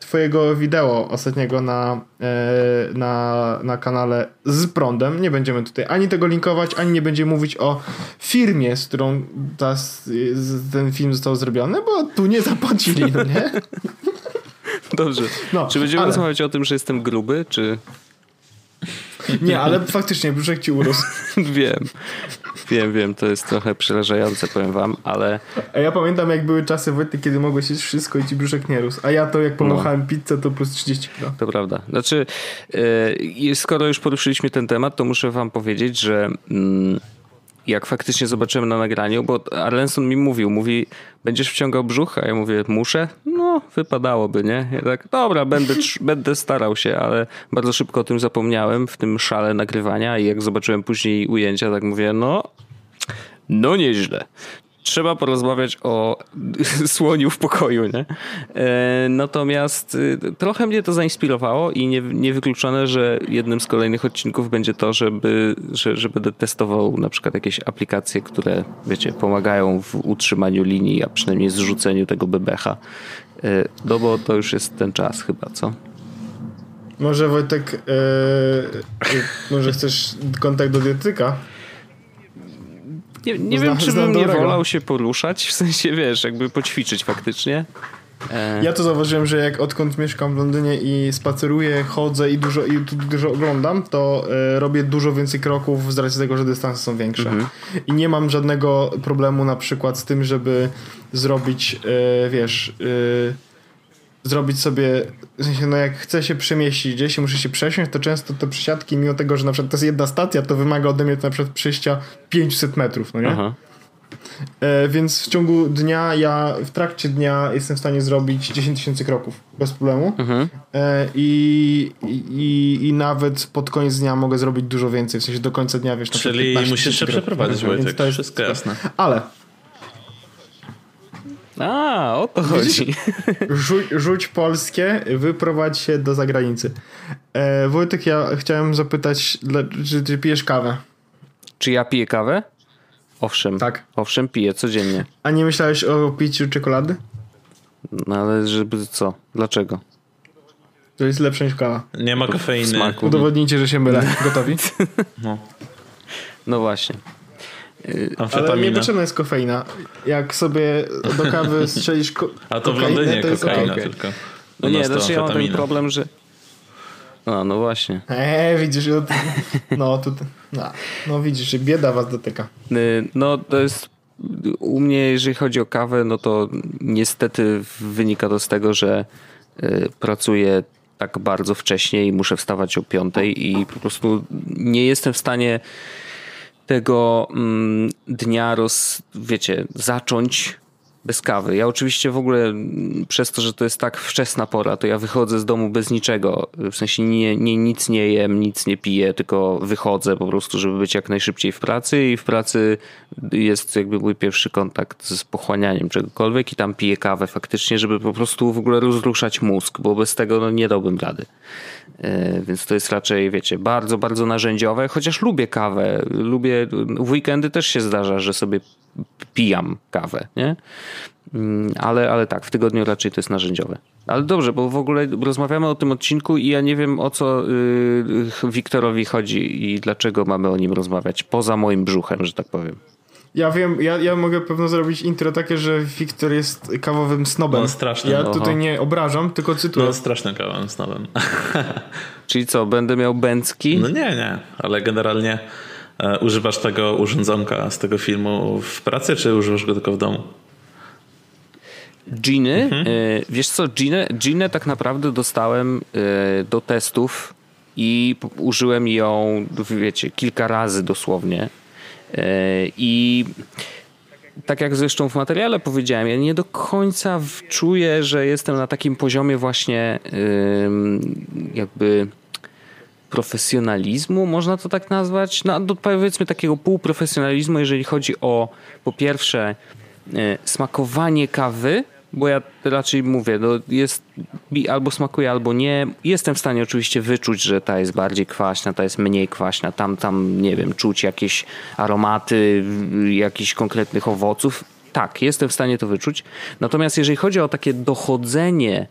twojego wideo ostatniego na, e, na, na kanale z prądem. Nie będziemy tutaj ani tego linkować, ani nie będziemy mówić o firmie, z którą ta, ten film został zrobiony, bo tu nie zapłacili, no nie? [LAUGHS] Dobrze. No, czy będziemy ale... rozmawiać o tym, że jestem gruby, czy... Nie, ale faktycznie brzuszek ci urósł. [LAUGHS] Wiem. Wiem, wiem, to jest trochę przerażające, powiem wam, ale... A ja pamiętam, jak były czasy Wojty, kiedy mogłeś jeść wszystko i ci brzuszek nie rósł. A ja to, jak pomachałem no. pizzę, to plus 30 kg. To prawda. Znaczy, yy, skoro już poruszyliśmy ten temat, to muszę wam powiedzieć, że... Yy, jak faktycznie zobaczyłem na nagraniu, bo Arlenson mi mówił, mówi, będziesz wciągał brzuch, a ja mówię, muszę? No, wypadałoby, nie? Ja tak, dobra, będę, [LAUGHS] będę starał się, ale bardzo szybko o tym zapomniałem w tym szale nagrywania i jak zobaczyłem później ujęcia, tak mówię, no, no nieźle trzeba porozmawiać o [LAUGHS] słoniu w pokoju, nie? E, natomiast y, trochę mnie to zainspirowało i nie, niewykluczone, że jednym z kolejnych odcinków będzie to, żeby, że, że będę testował na przykład jakieś aplikacje, które, wiecie, pomagają w utrzymaniu linii, a przynajmniej zrzuceniu tego bebecha. E, no bo to już jest ten czas chyba, co? Może Wojtek, yy, może chcesz kontakt do dietyka? Nie, nie wiem, czy bym nie wolał się poruszać, w sensie, wiesz, jakby poćwiczyć faktycznie. E... Ja to zauważyłem, że jak odkąd mieszkam w Londynie i spaceruję, chodzę i dużo, i dużo oglądam, to e, robię dużo więcej kroków z racji tego, że dystanse są większe. Mhm. I nie mam żadnego problemu na przykład z tym, żeby zrobić, e, wiesz e, zrobić sobie, w sensie, no jak chcę się przemieścić gdzieś i muszę się przesiąść, to często te przesiadki, mimo tego, że na przykład to jest jedna stacja, to wymaga ode mnie na przykład przejścia 500 metrów, no nie? Aha. E, więc w ciągu dnia ja, w trakcie dnia jestem w stanie zrobić 10 tysięcy kroków bez problemu mhm. e, i, i, i nawet pod koniec dnia mogę zrobić dużo więcej, w sensie do końca dnia, wiesz, Czyli musisz się przeprowadzić, Wojtek, to jest wszystko jasne. Ale a, o to chodzi. Rzuć, rzuć polskie, wyprowadź się do zagranicy. E, Wojtek, ja chciałem zapytać, czy ty pijesz kawę? Czy ja piję kawę? Owszem. Tak. Owszem, piję codziennie. A nie myślałeś o piciu czekolady? No ale żeby co? Dlaczego? To jest lepsze niż kawa. Nie ma kafeiny. Smaku. Udowodnijcie, że się mylę. Gotowi? [LAUGHS] No. No właśnie. Amfetamina. Ale niepotrzebna jest kofeina. Jak sobie do kawy [LAUGHS] strzelisz ko- A to w Londynie to kokaina okay. tylko. No nie, znaczy ja mam ten problem, że no, no właśnie. Eee, widzisz, no, tu, no, no widzisz, bieda was dotyka. Y, no to jest u mnie, jeżeli chodzi o kawę, no to niestety wynika to z tego, że y, pracuję tak bardzo wcześnie i muszę wstawać o piątej i po prostu nie jestem w stanie tego mm, dnia roz, wiecie, zacząć bez kawy. Ja oczywiście w ogóle przez to, że to jest tak wczesna pora, to ja wychodzę z domu bez niczego. W sensie nie, nie, nic nie jem, nic nie piję, tylko wychodzę po prostu, żeby być jak najszybciej w pracy i w pracy jest jakby mój pierwszy kontakt z pochłanianiem czegokolwiek i tam piję kawę faktycznie, żeby po prostu w ogóle rozruszać mózg, bo bez tego no, nie dałbym rady. E, więc to jest raczej, wiecie, bardzo, bardzo narzędziowe, chociaż lubię kawę, lubię, w weekendy też się zdarza, że sobie pijam kawę, nie? Mm, ale, ale tak, w tygodniu raczej to jest narzędziowe. Ale dobrze, bo w ogóle rozmawiamy o tym odcinku i ja nie wiem o co yy, Wiktorowi chodzi i dlaczego mamy o nim rozmawiać, poza moim brzuchem, że tak powiem. Ja wiem, ja, ja mogę pewno zrobić intro takie, że Wiktor jest kawowym snobem. No straszny. Ja tutaj nie obrażam, tylko cytuję. No strasznym kawowym snobem. [LAUGHS] Czyli co, będę miał bęcki? No nie, nie, ale generalnie używasz tego urządzonka z tego filmu w pracy, czy używasz go tylko w domu? Giny, mhm. wiesz co, Ginę, Ginę tak naprawdę dostałem do testów i użyłem ją, wiecie, kilka razy dosłownie. I tak jak zresztą w materiale powiedziałem, ja nie do końca czuję, że jestem na takim poziomie właśnie jakby profesjonalizmu, można to tak nazwać? No, powiedzmy takiego półprofesjonalizmu, jeżeli chodzi o po pierwsze e, smakowanie kawy, bo ja raczej mówię, no jest albo smakuje, albo nie. Jestem w stanie oczywiście wyczuć, że ta jest bardziej kwaśna, ta jest mniej kwaśna, tam, tam nie wiem, czuć jakieś aromaty jakichś konkretnych owoców. Tak, jestem w stanie to wyczuć. Natomiast jeżeli chodzi o takie dochodzenie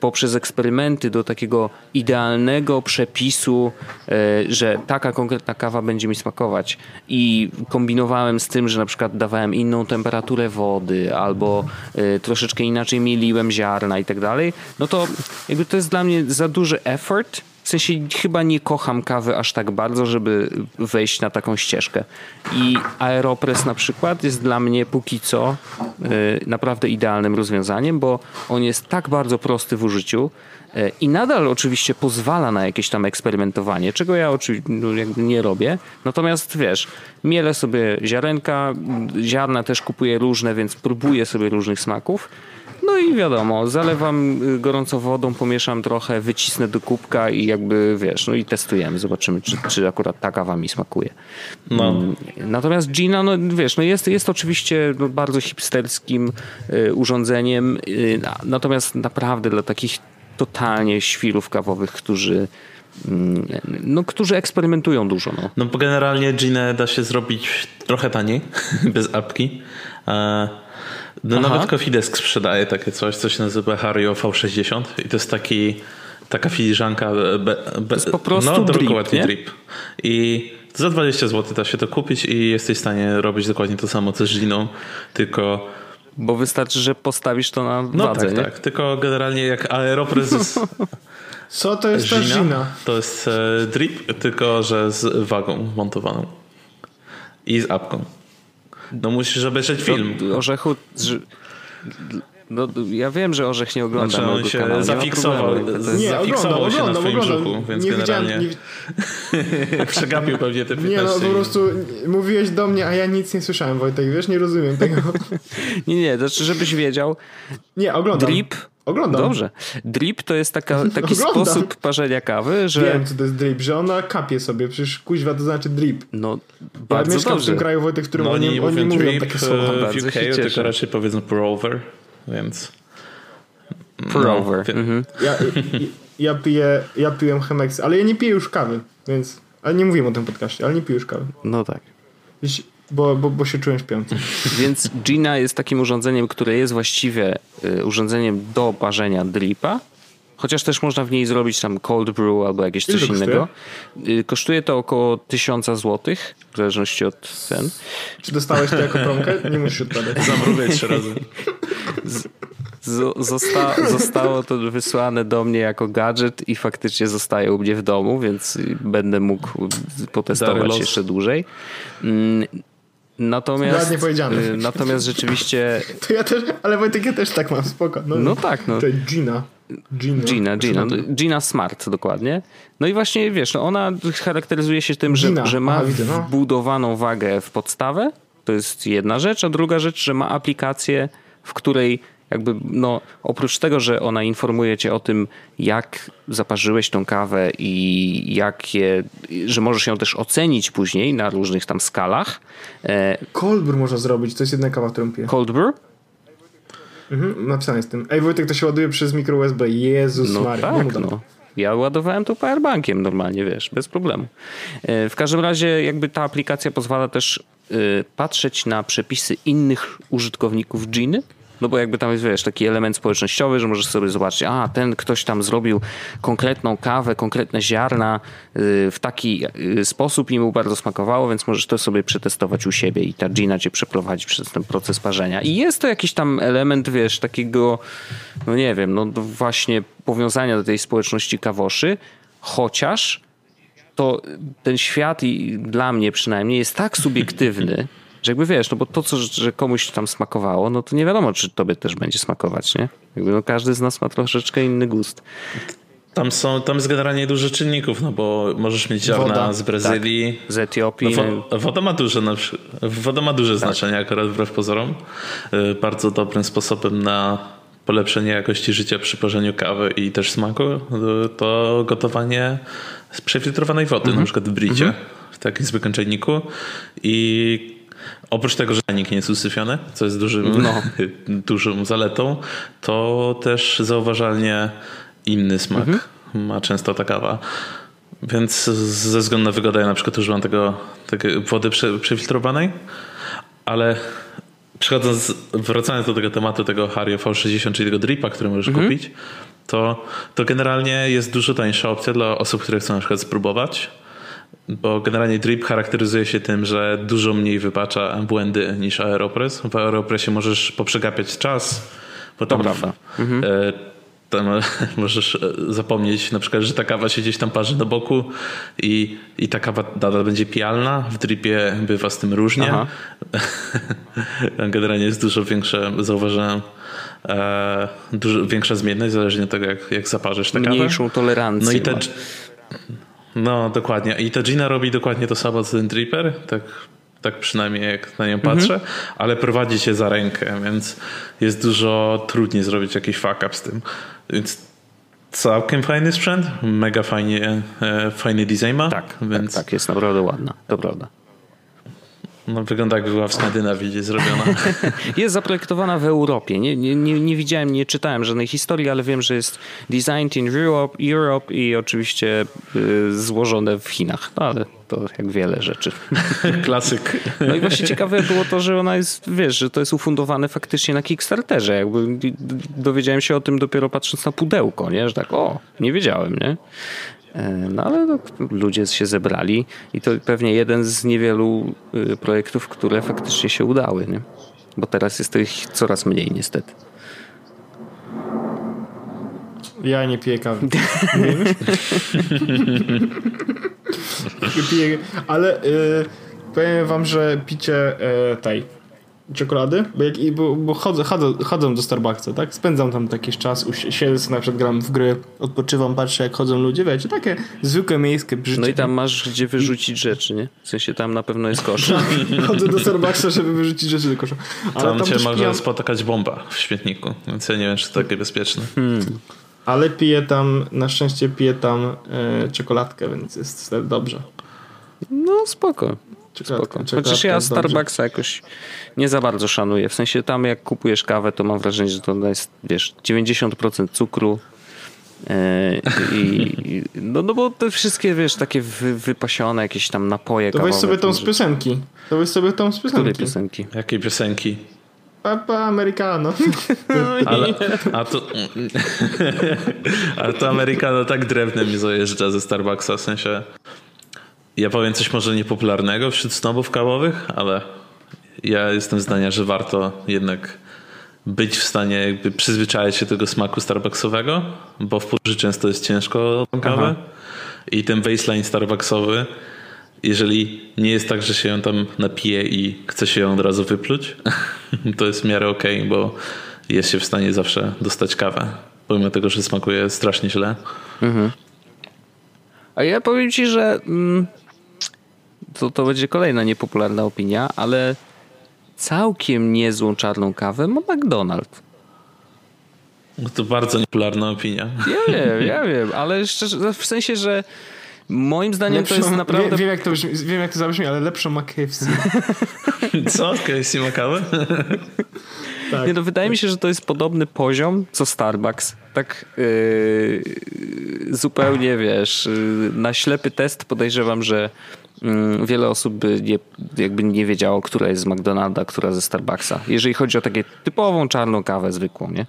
poprzez eksperymenty do takiego idealnego przepisu, e, że taka konkretna kawa będzie mi smakować. I kombinowałem z tym, że na przykład dawałem inną temperaturę wody albo e, troszeczkę inaczej mieliłem ziarna i tak dalej, no to jakby to jest dla mnie za duży effort, w sensie chyba nie kocham kawy aż tak bardzo, żeby wejść na taką ścieżkę. I Aeropress na przykład jest dla mnie póki co y, naprawdę idealnym rozwiązaniem, bo on jest tak bardzo prosty w użyciu y, i nadal oczywiście pozwala na jakieś tam eksperymentowanie, czego ja oczywiście no, nie robię. Natomiast wiesz, mielę sobie ziarenka, ziarna też kupuję różne, więc próbuję sobie różnych smaków. No i wiadomo, zalewam y, gorącą wodą, pomieszam trochę, wycisnę do kubka i jakby wiesz, no i testujemy, zobaczymy, czy, czy akurat ta kawa mi smakuje. No. Mm, natomiast Gina, no wiesz, no jest, jest oczywiście no, bardzo hipsterskim y, urządzeniem, y, natomiast naprawdę dla takich totalnie świrów kawowych, którzy mm, no, którzy eksperymentują dużo. No, no bo generalnie Ginę da się zrobić trochę taniej, [LAUGHS] bez apki. E, no Aha. nawet Cofidesk sprzedaje takie coś, co się nazywa Hario V60 i to jest taki taka filiżanka be, be, to jest po prostu no, drip, nie? drip. I za 20 zł da się to kupić i jesteś w stanie robić dokładnie to samo co z Giną, tylko bo wystarczy, że postawisz to na no wadze, tak, nie? tak. Tylko generalnie jak Aeropress [LAUGHS] Co to jest Gina, ta Gina? To jest e, drip, tylko że z wagą montowaną. I z apką. No musisz obejrzeć film. Do, orzechu... No, ja wiem, że Orzech nie ogląda znaczy, on się kanału. zafiksował, nie, nie zafiksował oglądam, się oglądam, na twoim oglądam. brzuchu, więc nie generalnie nie... [LAUGHS] przegapił pewnie te 15 Nie, no po prostu mówiłeś do mnie, a ja nic nie słyszałem, Wojtek, wiesz, nie rozumiem tego. [LAUGHS] nie, nie, to znaczy, żebyś wiedział. Nie, oglądam. Drip Oglądam. Dobrze. Drip to jest taka, [LAUGHS] taki Oglądam. sposób parzenia kawy, że... Wiem, co to jest drip, że ona kapie sobie. Przecież kuźwa to znaczy drip. No, bardzo ja mieszkam dobrze. w tym kraju, Wojtek, w którym no, oni, nie, oni mówią mówią takie słowa. W UK tylko raczej powiedzą pour więc... Pour no, over. Mhm. Ja, ja, piję, ja piłem Chemex, ale ja nie piję już kawy, więc... Ale nie mówiłem o tym podcaście, ale nie piję już kawy. No tak. Bo, bo, bo się czułem śpiący. [LAUGHS] Więc Gina jest takim urządzeniem, które jest właściwie y, urządzeniem do parzenia dripa, chociaż też można w niej zrobić tam cold brew albo jakieś coś innego. Kosztuje? kosztuje to około 1000 zł, w zależności od cen. Czy dostałeś to jako promkę? Nie musisz odpowiadać. Zamówię trzy razy. Zosta zostało to wysłane do mnie jako gadżet i faktycznie zostaje u mnie w domu, więc będę mógł potestować jeszcze dłużej. Natomiast, Ładnie powiedziane. Y, natomiast rzeczywiście. [LAUGHS] To ja też, ale Wojtek, ja też tak mam, spoko. No, no tak. No. To jest Gina. Gina, Gina, Gina, Gina Smart dokładnie. No i właśnie wiesz, no ona charakteryzuje się tym, że, że ma Aha, widzę, no. wbudowaną wagę w podstawę. To jest jedna rzecz, a druga rzecz, że ma aplikację, w której jakby no, oprócz tego, że ona informuje cię o tym, jak zaparzyłeś tą kawę i jakie, że możesz ją też ocenić później na różnych tam skalach. E, cold brew można zrobić, to jest jedna kawa, którą piję. Cold brew? Mhm, napisane jest tym. Ej Wojtek, to się ładuje przez mikro USB. Jezus no Maria. Tak, no. Ja ładowałem to powerbankiem normalnie, wiesz, bez problemu. E, w każdym razie jakby ta aplikacja pozwala też e, patrzeć na przepisy innych użytkowników Giny no bo jakby tam jest, wiesz, taki element społecznościowy, że możesz sobie zobaczyć, a ten ktoś tam zrobił konkretną kawę, konkretne ziarna y, w taki y, sposób i mu bardzo smakowało, więc możesz to sobie przetestować u siebie i ta Gina cię przeprowadzi przez ten proces parzenia. I jest to jakiś tam element, wiesz, takiego, no nie wiem, no właśnie powiązania do tej społeczności kawoszy, chociaż to ten świat i dla mnie przynajmniej jest tak subiektywny, że jakby wiesz, no bo to, co, że komuś tam smakowało, no to nie wiadomo, czy tobie też będzie smakować, nie? Jakby no każdy z nas ma troszeczkę inny gust. Tam, są, tam jest generalnie dużo czynników, no bo możesz mieć ziarna woda. z Brazylii. Tak, z Etiopii. No, woda ma duże, woda ma duże tak. znaczenie akurat wbrew pozorom. Y, bardzo dobrym sposobem na polepszenie jakości życia przy parzeniu kawy i też smaku y, to gotowanie z przefiltrowanej wody, mhm. na przykład w bricie, mhm. w takim zwykłym czajniku i Oprócz tego, że nikt nie jest usyfiony, co jest dużym, no. [LAUGHS] dużą zaletą, to też zauważalnie inny smak mhm. ma często ta kawa. Więc ze względu na wygodę ja na przykład używam tego, tego wody prze, przefiltrowanej, ale przechodząc, wracając do tego tematu tego Hario V60, czyli tego dripa, który możesz mhm. kupić, to, to generalnie jest dużo tańsza opcja dla osób, które chcą na przykład spróbować bo generalnie drip charakteryzuje się tym, że dużo mniej wypacza błędy niż Aeropress. W Aeropressie możesz poprzegapiać czas, bo tam, prawda. Mhm. E, tam [LAUGHS] możesz e, zapomnieć na przykład, że ta kawa się gdzieś tam parzy na boku i, i ta kawa nadal będzie pijalna. W dripie bywa z tym różnie. [LAUGHS] Generalnie jest dużo większe, zauważyłem, e, dużo większa zmienność, zależnie od tego, jak, jak zaparzysz tę kawę. Mniejszą tolerancję. No i te, no, dokładnie. I ta Gina robi dokładnie to samo co ten Tripper, tak, tak przynajmniej jak na nią patrzę, mhm. ale prowadzi się za rękę, więc jest dużo trudniej zrobić jakiś fuck up z tym. Więc całkiem fajny sprzęt, mega fajnie, e, fajny design ma. Tak, więc... tak, tak, jest naprawdę ładna, to prawda. No, wygląda jakby była w Skandynawii gdzieś zrobiona. [LAUGHS] jest zaprojektowana w Europie. Nie, nie, nie, nie, widziałem, nie czytałem żadnej historii, ale wiem, że jest designed in Europe, Europe i oczywiście y, złożone w Chinach. No, ale to jak wiele rzeczy. [LAUGHS] Klasyk. No i właśnie ciekawe było to, że ona jest, wiesz, że to jest ufundowane faktycznie na Kickstarterze. Jakby dowiedziałem się o tym dopiero patrząc na pudełko, nie? Że tak, o, nie wiedziałem, nie? E, no ale no, ludzie się zebrali i to pewnie jeden z niewielu y, projektów, które faktycznie się udały, nie? Bo teraz jest ich coraz mniej niestety. Ja nie piję kawy. [LAUGHS] piję, ale y, powiem wam, że picie y, tej czekolady, bo, jak, bo, bo chodzę, chodzę, chodzę do Starbucksa, tak? Spędzam tam jakiś czas, siedzę na przykład gram w gry, odpoczywam, patrzę jak chodzą ludzie, wiecie, takie zwykłe miejskie życie. No i tam masz gdzie wyrzucić rzeczy, nie? W sensie tam na pewno jest kosz. [LAUGHS] chodzę do Starbucksa, żeby wyrzucić rzeczy do kosza. Ale tam, tam cię może pijam... spotykać bomba w śmietniku, więc ja nie wiem, czy to takie bezpieczne. Hmm. Ale piję tam, na szczęście piję tam e, czekoladkę, więc jest dobrze. No spoko. Spoko. Chociaż ja Starbucksa jakoś nie za bardzo szanuję. W sensie tam jak kupujesz kawę, to mam wrażenie, że to jest, wiesz, 90% cukru. Yy, i, no, no bo te wszystkie, wiesz, takie wy, wypasione jakieś tam napoje To weź sobie tą z piosenki. To weź sobie tą z piosenki. Której piosenki? Jakiej piosenki? Papa Americano. [LAUGHS] Ale, a to, [LAUGHS] ale to Americano tak drewnem mi zajeżdża ze Starbucksa, w sensie ja powiem coś może niepopularnego wśród snobów kawowych, ale ja jestem zdania, że warto jednak być w stanie jakby przyzwyczaić się do tego smaku starbucksowego, bo w podróży często jest ciężko tą kawę Aha. i ten baseline starbucksowy jeżeli nie jest tak, że się ją tam napije i chce się ją od razu wypluć, [LAUGHS] to jest w miarę okej, okay, bo jest się w stanie zawsze dostać kawę, pomimo tego, że smakuje strasznie źle. Mhm. A ja powiem ci, że mm, to, to będzie kolejna niepopularna opinia, ale całkiem niezłą czarną kawę ma McDonald's. No to bardzo niepopularna opinia. Ja wiem, ja wiem, ale szczerze, w sensie, że moim zdaniem lepszą, to jest naprawdę... Wiem, wiem, jak to brzmi, wiem, jak to zabrzmi, ale lepszą ma KFC. [LAUGHS] Co? KFC ma kawę? [LAUGHS] tak. Nie, no, wydaje mi się, że to jest podobny poziom co Starbucks. Tak yy, zupełnie, wiesz, yy, na ślepy test podejrzewam, że wiele osób by nie, jakby nie wiedziało, która jest z McDonalda, która ze Starbucksa. Jeżeli chodzi o takie typową czarną kawę zwykłą, nie?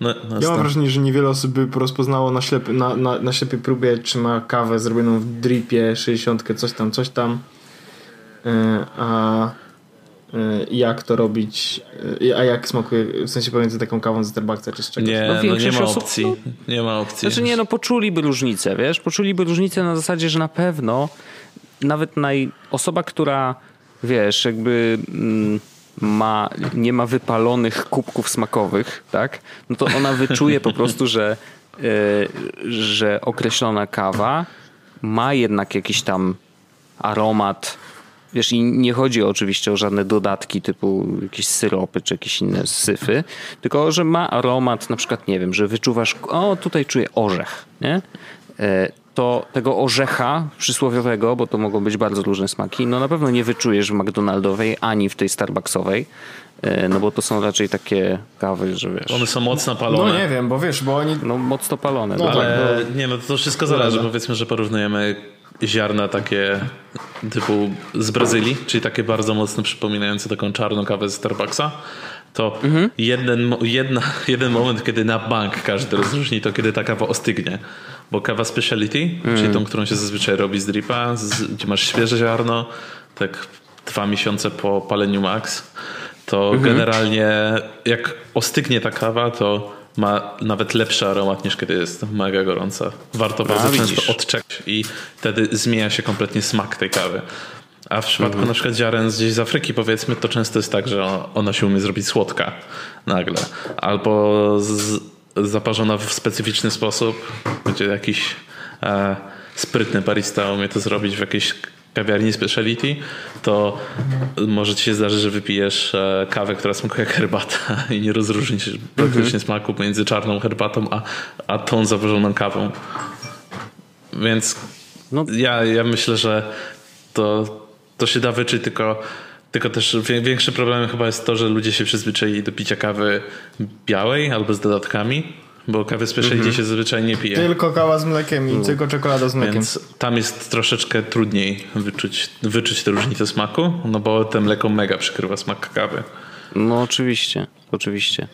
No, no ja mam wrażenie, że niewiele osób by rozpoznało na, ślepy, na, na, na ślepej próbie, czy ma kawę zrobioną w dripie 60, coś tam, coś tam. Yy, a jak to robić, a jak smakuje, w sensie pomiędzy taką kawą ze Starbucksa czy z czegoś. Nie, no, no nie ma opcji. Osób, no, nie ma opcji. Znaczy nie, no poczuliby różnicę, wiesz, poczuliby różnicę na zasadzie, że na pewno nawet naj, osoba, która wiesz, jakby mm, ma, nie ma wypalonych kubków smakowych, tak? No to ona wyczuje po prostu, że, yy, że określona kawa ma jednak jakiś tam aromat. Wiesz, i nie chodzi oczywiście o żadne dodatki typu jakieś syropy czy jakieś inne syfy, tylko że ma aromat, na przykład, nie wiem, że wyczuwasz, o tutaj czuję orzech, nie? E, to tego orzecha przysłowiowego, bo to mogą być bardzo różne smaki, no na pewno nie wyczujesz w McDonaldowej ani w tej Starbucksowej, e, no bo to są raczej takie kawy, że wiesz... One są mocno palone. No nie wiem, bo wiesz, bo oni... No mocno palone. No, tak, ale no, nie, no to wszystko zależy. Powiedzmy, że porównujemy ziarna takie typu z Brazylii, czyli takie bardzo mocno przypominające taką czarną kawę z Starbucksa, to mhm. jeden, jedna, [LAUGHS] jeden moment, kiedy na bank każdy rozróżni, to kiedy ta kawa ostygnie. Bo kawa speciality, mm. czyli tą, którą się zazwyczaj robi z dripa, z, gdzie masz świeże ziarno, tak dwa miesiące po paleniu max, to mm -hmm. generalnie jak ostygnie ta kawa, to ma nawet lepszy aromat niż kiedy jest mega gorąca. Warto bardzo A, często odczekać i wtedy zmienia się kompletnie smak tej kawy. A w przypadku mhm. na przykład ziaren gdzieś z Afryki powiedzmy, to często jest tak, że ona się umie zrobić słodka nagle. Albo z, zaparzona w specyficzny sposób, gdzie jakiś e, sprytny barista umie to zrobić w jakiejś kawiarni speciality, to może ci się zdarzyć, że wypijesz e, kawę, która smakuje jak herbata i nie rozróżnisz praktycznie mhm. smaku między czarną herbatą a, a tą zaparzoną kawą. Więc no. ja, ja myślę, że to, to się da wyczuć, tylko tylko też większy problem chyba jest to, że ludzie się przyzwyczaili do picia kawy białej albo z dodatkami, bo kawy speciality mm -hmm. się zazwyczaj nie pije. Tylko kawa z mlekiem i mm. tylko czekolada z mlekiem. Więc tam jest troszeczkę trudniej wyczuć, wyczuć te różnice smaku, no bo te mleko mega przykrywa smak kawy. No oczywiście, oczywiście.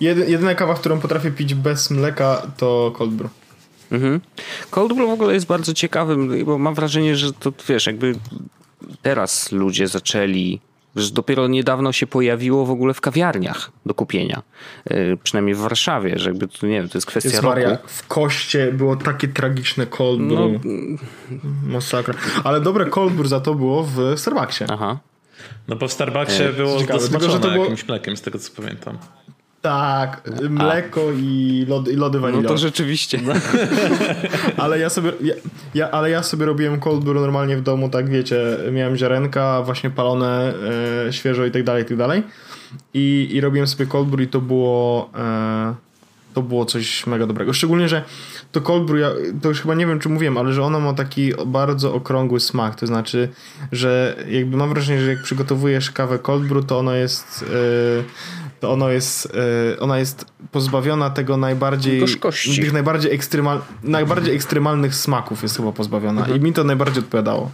Jedy, jedyna kawa, którą potrafię pić bez mleka to cold brew. Mhm. Cold brew w ogóle jest bardzo ciekawym, bo mam wrażenie, że to wiesz, jakby teraz ludzie zaczęli że dopiero niedawno się pojawiło w ogóle w kawiarniach do kupienia. Yy, przynajmniej w Warszawie, że jakby to nie wiem, to jest kwestia jest Maria, roku. W koście było takie tragiczne cold brew. No, Masakra. Ale dobre cold brew za to było w Starbucksie. Aha. No bo w Starbucksie e, było ciekawe, dosmaczone to było... jakimś mlekiem, z tego co pamiętam. Tak, mleko i lody, i lody waniliowe. No to rzeczywiście. No. [LAUGHS] ale, ja sobie, ja, ja, ale ja sobie robiłem cold brew normalnie w domu, tak wiecie, miałem ziarenka właśnie palone, e, świeżo i tak dalej, i tak dalej. I, i robiłem sobie cold brew i to było e, to było coś mega dobrego. Szczególnie, że to cold brew, ja, to już chyba nie wiem, czy mówiłem, ale że ono ma taki bardzo okrągły smak, to znaczy, że jakby mam wrażenie, że jak przygotowujesz kawę cold brew, to ono jest... E, to ono jest, e, ona jest pozbawiona tego najbardziej Gorzkości. tych najbardziej, ekstremal, najbardziej ekstremalnych smaków jest chyba pozbawiona mhm. i mi to najbardziej odpowiadało.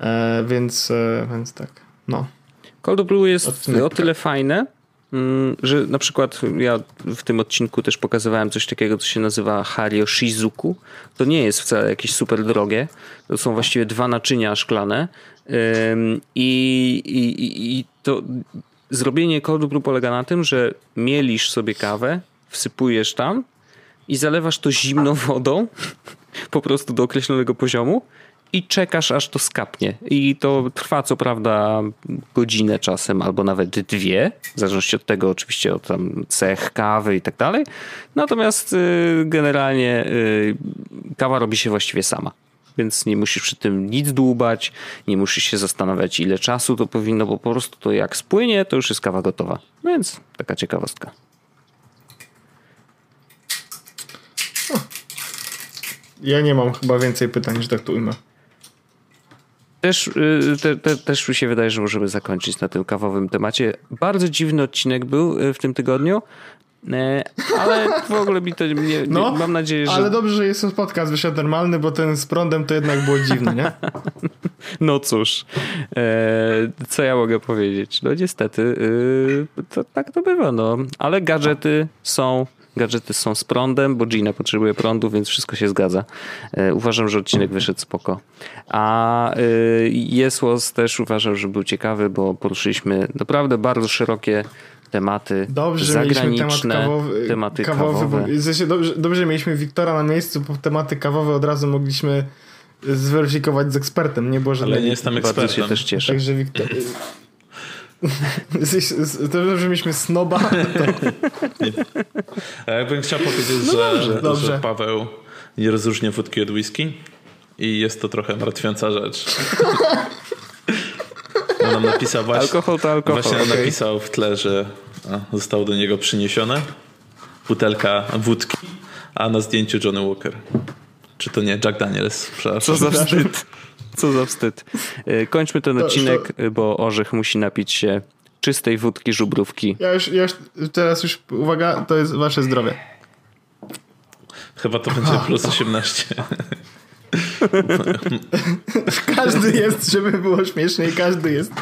E, więc, e, więc tak, no. Cold Brew jest Odcinek. o tyle fajne, mm, że na przykład ja w tym odcinku też pokazywałem coś takiego, co się nazywa Hario Shizuku. To nie jest wcale jakieś super drogie. To są właściwie dwa naczynia szklane. I, i, i to zrobienie cold brew polega na tym, że mielisz sobie kawę, wsypujesz tam i zalewasz to zimną [LAUGHS] wodą po prostu do określonego poziomu i czekasz aż to skapnie. I to trwa co prawda godzinę czasem albo nawet dwie, w zależności od tego oczywiście od tam cech kawy i tak dalej. Natomiast y, generalnie y, kawa robi się właściwie sama więc nie musisz przy tym nic dłubać, nie musisz się zastanawiać ile czasu to powinno, bo po prostu to jak spłynie, to już jest kawa gotowa. Więc taka ciekawostka. Ja nie mam chyba więcej pytań, że tak tu ujmę. Też, y, te, te, też mi się wydaje, że możemy zakończyć na tym kawowym temacie. Bardzo dziwny odcinek był y, w tym tygodniu. E, ale w ogóle mi to nie, no, mam nadzieję, że... Ale dobrze, że jest podcast wyszedł normalny, bo ten z prądem to jednak było dziwne, nie? [LAUGHS] No cóż, e, co ja mogę powiedzieć? No niestety, e, to, tak to bywa, no. Ale gadżety są gadżety są z prądem, bo Gina potrzebuje prądu, więc wszystko się zgadza. Uważam, że odcinek wyszedł spoko. A Jesłos też uważam, że był ciekawy, bo poruszyliśmy naprawdę bardzo szerokie tematy dobrze, zagraniczne, temat kawowy, tematy kawowy. kawowe. Bo, dobrze, dobrze mieliśmy Wiktora na miejscu, bo tematy kawowe od razu mogliśmy zweryfikować z ekspertem. Nie było żadnego... Ale nie jestem ekspertem. Bardzo się też cieszę. Także Wiktor... [LAUGHS] [LAUGHS] to, że mieliśmy snoba. To... Ja bym chciał powiedzieć, no że, dobrze, dobrze. że Paweł nie rozróżnia wódki od whisky i jest to trochę martwiąca rzecz. [LAUGHS] On nam napisał właśnie, alkohol to alkohol. Właśnie okay. napisał w tle, że zostało do niego przyniesione butelka wódki, a na zdjęciu Johnny Walker. Czy to nie Jack Daniels? Co za wstyd. Co za wstyd. E, kończmy ten odcinek, to... bo Orzech musi napić się czystej wódki, żubrówki. Ja już, ja już teraz już, uwaga, to jest wasze zdrowie. Chyba to będzie plus 18. [LAUGHS] każdy jest, żeby było śmiesznie, każdy jest.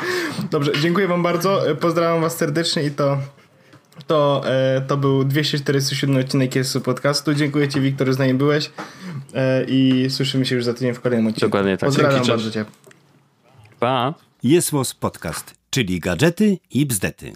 Dobrze, dziękuję wam bardzo, pozdrawiam was serdecznie i to... To, e, to był 247 odcinek jest podcastu. Dziękuję Ci, Wiktor, że z nami byłeś e, i słyszymy się już za tydzień w kolejnym odcinku. Dokładnie tak. Pozdrawiam Dzięki, bardzo Cię. Pa. Jest Podcast, czyli gadżety i bzdety.